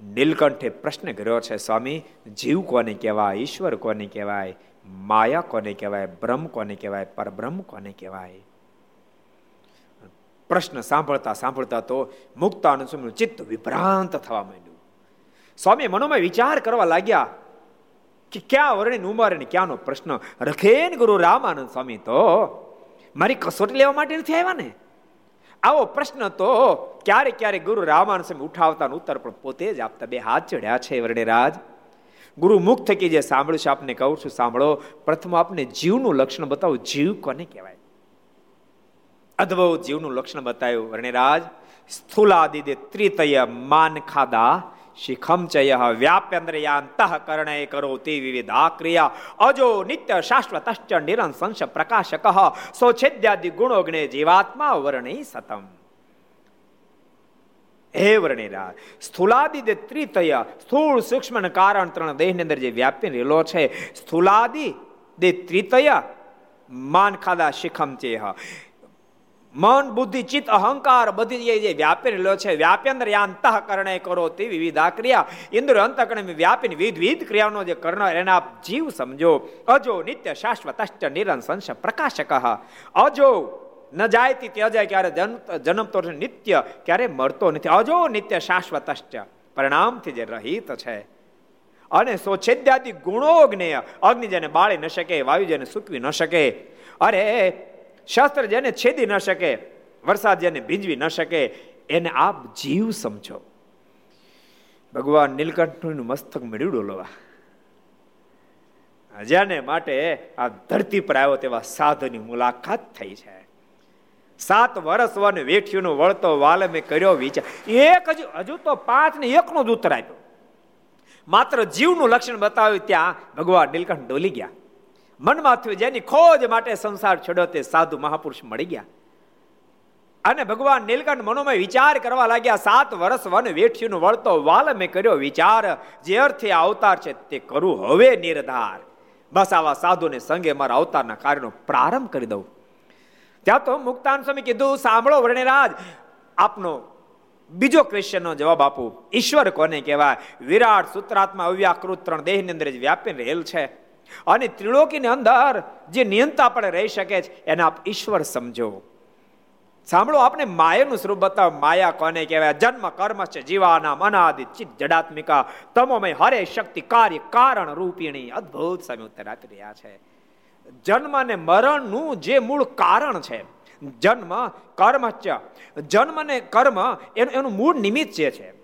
નીલકંઠે પ્રશ્ન કર્યો છે, સ્વામી, જીવ કોને કહેવાય? ઈશ્વર કોને કહેવાય? માયા કોને કહેવાય? બ્રહ્મ કોને કહેવાય? પરબ્રહ્મ કોને કહેવાય? પ્રશ્ન સાંભળતા સાંભળતા તો મુક્તાનંદ સ્વામીનું ચિત્ત વિભ્રાંત થવા માંડ્યું. સ્વામી મનોમાં વિચાર કરવા લાગ્યા કે ક્યાં વર્ણિન ઉંમર ને ક્યાંનો પ્રશ્ન? રખેન ગુરુ રામાનંદ સ્વામી, તો મારી કસોટી લેવા માટે નથી આવ્યા ને? આવો પ્રશ્ન તો ક્યારેક ક્યારેક ગુરુ રામાનંદ સ્વામી ઉઠાવતા ઉત્તર પણ પોતે જ આપતા બે હાથ ચડ્યા છે વર્ણિરાજ ગુરુ મુખ થકી જે સાંભળ્યું છે, આપને કહું છું, સાંભળો. પ્રથમ આપને જીવનું લક્ષણ બતાવો. જીવ કોને કહેવાય? અદભુત જીવનું લક્ષણ બતાવ્યું વર્ણિરાજ સ્થુલાદિદે ત્રિતય માન ખાદા શિખમ ચય વ્યાપ્યન્દ્રયાંતઃ અંતઃકરણે કરો તે વિવિધા ક્રિયા અજો નિત્ય શાશ્વતશ્ચ નિરંશંશ પ્રકાશક, સોછેદ્યાદિ ગુણોગણે જીવાત્મા વર્ણી સતમ। હે વર્ણિરા, સ્થુલાદિ ત્રિતય, સ્થૂળ સૂક્ષ્મ કારણ ત્રણ દેહની અંદર જે વ્યાપી રહેલો છે, સ્થુલાદિ દે ત્રિતય માન ખાદા શિખમ ચેહ મન, બુદ્ધિ, ચિત્ત, અહંકાર બધી જે વ્યાપી રહેલો છે વ્યાપ્યંદર કરણે કરો તે વિવિધા ક્રિયા ઇન્દ્ર અંતકરણે વ્યાપીને વિવિધ ક્રિયાનો જે કર્ણ એના જીવ સમજો. અજો નિત્ય શાશ્વતશ્ચ નિરંશંશ પ્રકાશક. અજો ન જાય તે અજાય ક્યારે જન્મતો નિત્ય ક્યારે મરતો નથી. અજો નિત્ય શાશ્વતશ્ચ પરિણામથી જે રહિત છે. અને સોછેદ્યાદિ ગુણો જ્ઞેય અગ્નિ જેને બાળી ન શકે, વાયુ જેને સૂકવી ન શકે. અરે શાસ્ત્ર જેને છેદી ન શકે, વરસાદ જેને ભીંજવી ન શકે, એને આપ જીવ સમજો. ભગવાન નીલકંઠનું મસ્તક મળ્યું ડોલવા જેને માટે આ ધરતી પર આવ્યો તેવા સાધુની મુલાકાત થઈ છે. સાત વર્ષ વન વેઠ્યું વળતો વાલ મેં કર્યો વિચાર એક હજુ હજુ તો પાંચ ને એક નો જ ઉત્તર માત્ર જીવનું લક્ષણ બતાવ્યું ત્યાં ભગવાન નીલકંઠ ડોલી ગયા. મનમાં થયું જેની ખોજ માટે સંસાર છોડ્યો તે સાધુ મહાપુરુષ મળી ગયા. અને ભગવાન નીલકંઠ મનોમય વિચાર કરવા લાગ્યા, સાત વર્ષ વન વેઠ્યું વળતો વાલ મેં કર્યો વિચાર, જે અર્થે અવતાર છે તે કરું હવે નિર્ધાર. બસ આવા સાધુને સંગે મારા અવતારના કાર્યનો પ્રારંભ કરી દઉં. ત્યાં તો મુક્તાન સ્વામી કીધું, સાંભળો વર્ણિરાજ, આપનો બીજો ક્વેશ્ચનનો જવાબ આપું. ઈશ્વર કોને કહેવાય? વિરાટ સૂત્રાત્મા અવ્યાકૃત ત્રણ દેહની અંદર જ વ્યાપી રહેલ છે. અને ત્રિલોકીની અંદર જે નિયંતા આપણે રહી શકે છે, એને આપ ઈશ્વર સમજો. સાંભળો આપણે માયાનું સ્વરૂપ બતાવ. માયા કોને કહેવાય? જન્મ, કર્મ છે જીવાના મનાદિ ચિત્ત, જડાત્મિકા. તમોમય હરે શક્તિ, કાર્ય, કારણ રૂપિણી, અદ્ભુત સમય ઉત્તર આપી રહ્યા છે. જન્મ અને મરણનું જે મૂળ કારણ છે, જન્મ, કર્મ જન્મ ને કર્મ એનું એનું મૂળ નિમિત્ત જે છે.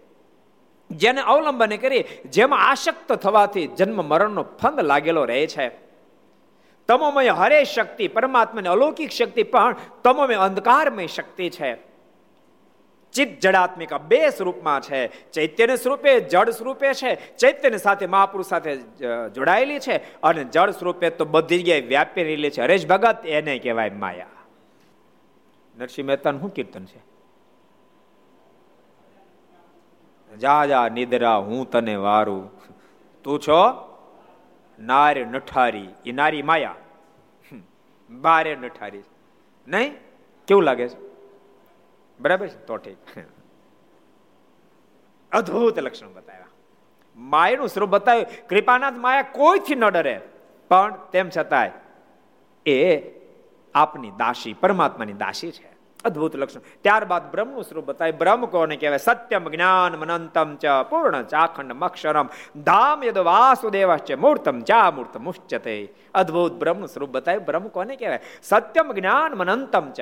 જેને અવલંબને કરી જેમાં આશક્ત થવાથી જન્મ મરણનો ફંદ લાગેલો રહે છે. તમોમય હરે શક્તિ, પરમાત્માની અલૌકિક શક્તિ પણ તમોમય અંધકારમય શક્તિ છે. ચિત્ત જડાત્મિકા બે સ્વરૂપમાં છે. ચૈત્યના સ્વરૂપે જળ સ્વરૂપે છે. ચૈત્યની સાથે મહાપુરુષ સાથે જોડાયેલી છે અને જળ સ્વરૂપે તો બધી જગ્યાએ વ્યાપી રહેલી છે. હરેશ ભગત એને કહેવાય માયા. નરસિંહ મહેતાનું શું કીર્તન છે? જા જા, નિદ્રા, હું તને વારું તું છો? નાર નઠારી. એ નારી માયા. બારે નઠારી નહીં? કેવું લાગે છે? બરાબર છે? તો ઠીક. અદ્ભુત લક્ષણ બતાવ્યા. માયાનું સ્વરૂપ બતાવ્યું. કૃપાનાથ માયા કોઈથી ન ડરે. પણ તેમ છતાંય એ આપની દાસી, પરમાત્માની દાસી છે. અદ્ભુત લક્ષણ. ત્યારબાદ બ્રહ્મનું સ્વરૂપ બતાવે બ્રહ્મ કોને કહેવાય? સત્યમ જ્ઞાન મનંતમ ચ પૂર્ણ ચાખંડ મક્ષરમ ધામ યદ વાસુદેવ છે મૂર્તમ ચા મૂર્ત મુશ્ચતે અદ્ભુત બ્રહ્મનું સ્વરૂપ બતાવે બ્રહ્મ કોને કહેવાય? સત્યમ જ્ઞાન મનંતમ ચ.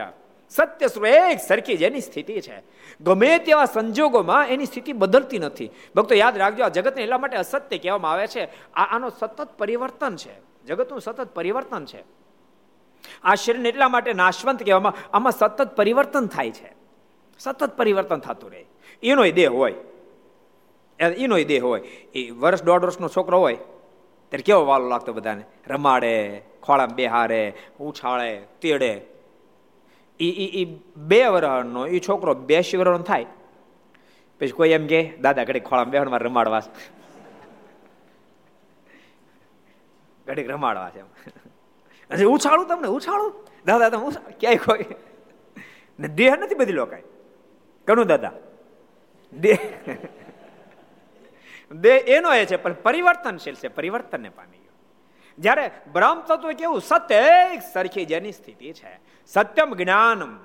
સત્ય સ્વરૂપ એક સરખી જેની સ્થિતિ છે. ગમે તેવા સંજોગોમાં એની સ્થિતિ બદલતી નથી. ભક્તો, યાદ રાખજો, આ જગતને એટલા માટે અસત્ય કહેવામાં આવે છે. આ આનો સતત પરિવર્તન છે. જગતનું સતત પરિવર્તન છે. આ શરીરને એટલા માટે નાશવંત કહેવામાં આમાં સતત પરિવર્તન થાય છે. સતત પરિવર્તન થતું રહે. એનો દેહ હોય. એનો દેહ હોય. એ વર્ષ દોઢ વર્ષનો છોકરો હોય, ત્યારે કેવો વાલો લાગતો બધાને? રમાડે, ખોળામાં બેહારે, ઉછાળે, તેડે. એ બે વર્ષનો એ છોકરો બેસી વર્ષનો થાય. પછી કોઈ એમ કે, દાદા, ઘડીક ખોળામાં બેહવામાં રમાડવા ઘડીક રમાડવા છે હજી ઉછાળું તમને, ઉછાળું? દાદા, તમે ક્યાંય કોઈ? ને દેહ નથી બધી લોકો ઘણું દાદા? દેહ. દેહ એનો એ છે, પણ પરિવર્તનશીલ છે, પરિવર્તનને પામી ગયો. જ્યારે બ્રહ્મ તત્વ કેવું, સત્ય સરખી જેની સ્થિતિ છે. સત્યમ જ્ઞાનમ,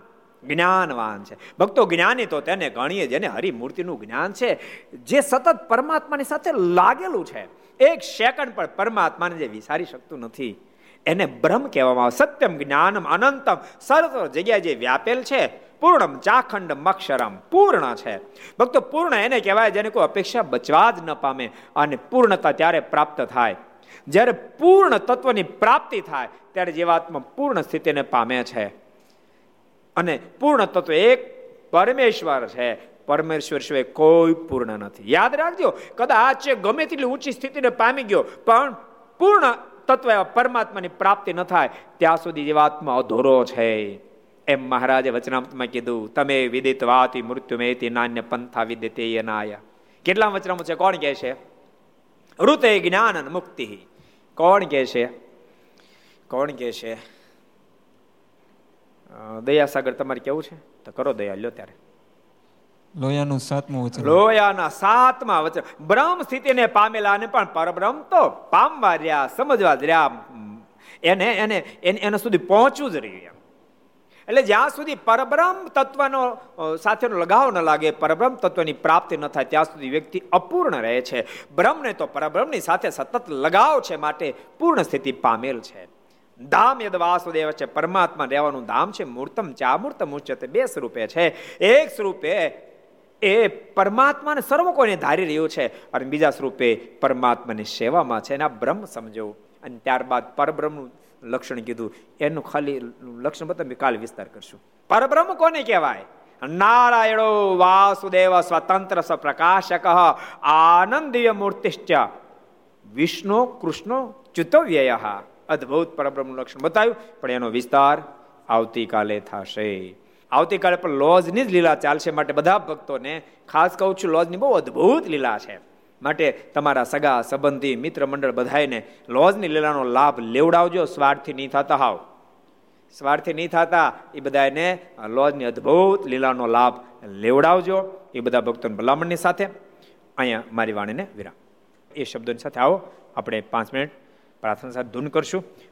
જ્ઞાનવાન છે. ભક્તો જ્ઞાની તો તેને ગણીએ જેને હરિમૂર્તિનું જ્ઞાન છે. જે સતત પરમાત્માની સાથે લાગેલું છે. એક સેકન્ડ પણ પરમાત્માને જે વિસારી શકતું નથી. એને બ્રહ્મ કહેવામાં આવે. સત્યમ જ્ઞાનમ અનંતમ. સરસ જગ્યાએ જે વ્યાપેલ છે, પૂર્ણમ ચાખંડ મક્ષરમ. પૂર્ણ છે. ભક્તો, પૂર્ણ એને કહેવાય જેને કોઈ અપેક્ષા બચવા જ ન પામે અને પૂર્ણતા ત્યારે પ્રાપ્ત થાય. જ્યારે પૂર્ણ તત્વની પ્રાપ્તિ થાય, ત્યારે જીવાત્મા પૂર્ણ સ્થિતિને પામે છે. અને પૂર્ણ તત્વ એક પરમેશ્વર છે. પરમેશ્વર સિવાય કોઈ પૂર્ણ નથી. યાદ રાખજો, કદાચ ગમે તેટલી ઊંચી સ્થિતિને પામી ગયો, પણ પૂર્ણ તત્વ પરમાત્માની પ્રાપ્તિ ન થાય, ત્યાં સુધી જીવાત્મા અધૂરો છે. એમ મહારાજે વચનામતમાં કીધું, તમે વિદિત વાતી મૃત્યુમેતી નાન્ય પંથા વિદિતે નાયા કેટલા વચનામત છે? કોણ કહે છે? ઋતે જ્ઞાન મુક્તિ. કોણ કહે છે? કોણ કહે છે? દયાસાગર તમારે કેવું છે? તો કરો દયા, લ્યો ત્યારે. લોયાનું સાતમું વચન. લોયાના સાતમા વચન. બ્રહ્મ સ્થિતિને પામેલા અને પણ પરબ્રહ્મ તો પામવા રહ્યા સમજવા જ રહ્યા. એને એને એને સુધી પહોંચવું જ રહ્યું એટલે જ્યાં સુધી પરબ્રહ્મ તત્વનો સાથેનો લગાવ ન લાગે, પરબ્રહ્મ તત્વની પ્રાપ્તિ ન થાય, ત્યાં સુધી વ્યક્તિ અપૂર્ણ રહે છે. બ્રહ્મને તો પરબ્રહ્મની સાથે સતત લગાવ છે માટે પૂર્ણ સ્થિતિ પામેલ છે. ધામ યદ વાસુદેવ છે, પરમાત્મા રહેવાનું ધામ છે, મૂર્તમ ચા મૂર્તમ ઉચ્ચતે બે સ્વરૂપે છે. એક સ્વરૂપે એ પરમાત્માને સર્વ કોઈને ધારી રહ્યું છે. અને બીજા સ્વરૂપે પરમાત્માની સેવામાં છે એના બ્રહ્મ સમજો. અને ત્યારબાદ પરબ્રહ્મનું લક્ષણ કીધું. એનું ખાલી લક્ષણ બધા કાલ વિસ્તાર કરશું. પરબ્રહ્મ કોને કહેવાય? નારાયણો વાસુદેવ સ્વતંત્ર સ્વપ્રકાશક. આનંદીય મૂર્તિશ્ચ. વિષ્ણુ કૃષ્ણ ચુતવ્યય અદ્ભુત પરબ્રહ્મનું લક્ષણ બતાવ્યું. પણ એનો વિસ્તાર આવતીકાલે થશે. આવતીકાલે પણ લોજની જ લીલા ચાલશે માટે બધા ભક્તોને, ખાસ કહું છું, લોજની બહુ અદ્ભુત લીલા છે. માટે તમારા સગા, સંબંધી, મિત્ર મંડળ બધાને લોજની લીલાનો લાભ લેવડાવજો. સ્વાર્થી નહીં થતા હાવ. સ્વાર્થી નહીં થતા એ બધાને લોજની અદ્ભુત લીલાનો લાભ લેવડાવજો. એ બધા ભક્તોની ભલામણની સાથે. અહીંયા મારી વાણીને વિરામ. એ શબ્દોની સાથે આવો. આપણે પાંચ મિનિટ પ્રાર્થના સાથે ધૂન કરશું.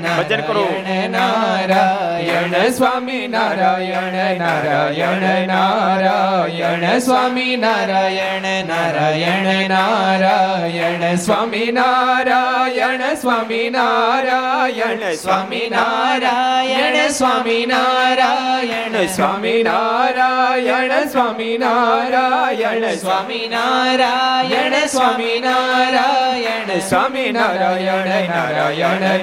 ભજન કરો. નારાયણ સ્વામી નારાયણ નારાયણ નારાયણ સ્વામી નારાયણ નારાયણ નારાયણ સ્વામી નારાયણ સ્વામી નારાયણ સ્વામી નારાયણ સ્વામી નારાયણ સ્વામી નારાયણ સ્વામી નારાયણ સ્વામી નારાયણ સ્વામી નારાયણ સ્વામી નારાયણ નારાયણ નારાયણ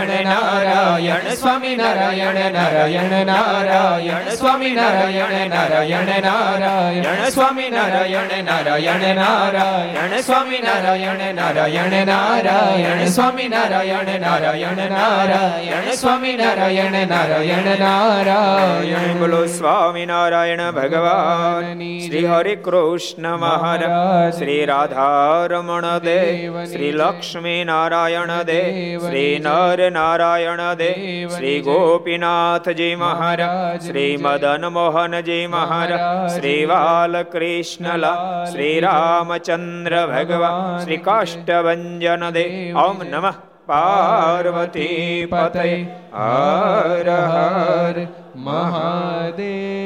નારાયણ નારાયણ સ્વામી નારાયણ નારાયણ નારાયણ સ્વામી નારાયણ નારાયણ નારાયણ સ્વામી નારાયણ નારાયણ નારાયણ સ્વામી નારાયણ નારાયણ નારાયણ સ્વામી નારાયણ નારાયણ નારાયણ સ્વામી નારાયણ નારાયણ નારાયણ બોલો સ્વામી નારાયણ ભગવાન શ્રી હરે કૃષ્ણ મહારાજ શ્રી રાધારમણ દેવ શ્રી લક્ષ્મી નારાયણ દેવ શ્રી નર નારાયણ દેવ શ્રી ગોપીનાથજી મહારાજ શ્રી મદન મોહનજી મહારાજ શ્રી બાલકૃષ્ણલા શ્રી રામચંદ્ર ભગવાન શ્રી કાષ્ટભન દેવ ઓમ નમઃ પાર્વતી પતય હર હર મહાદેવ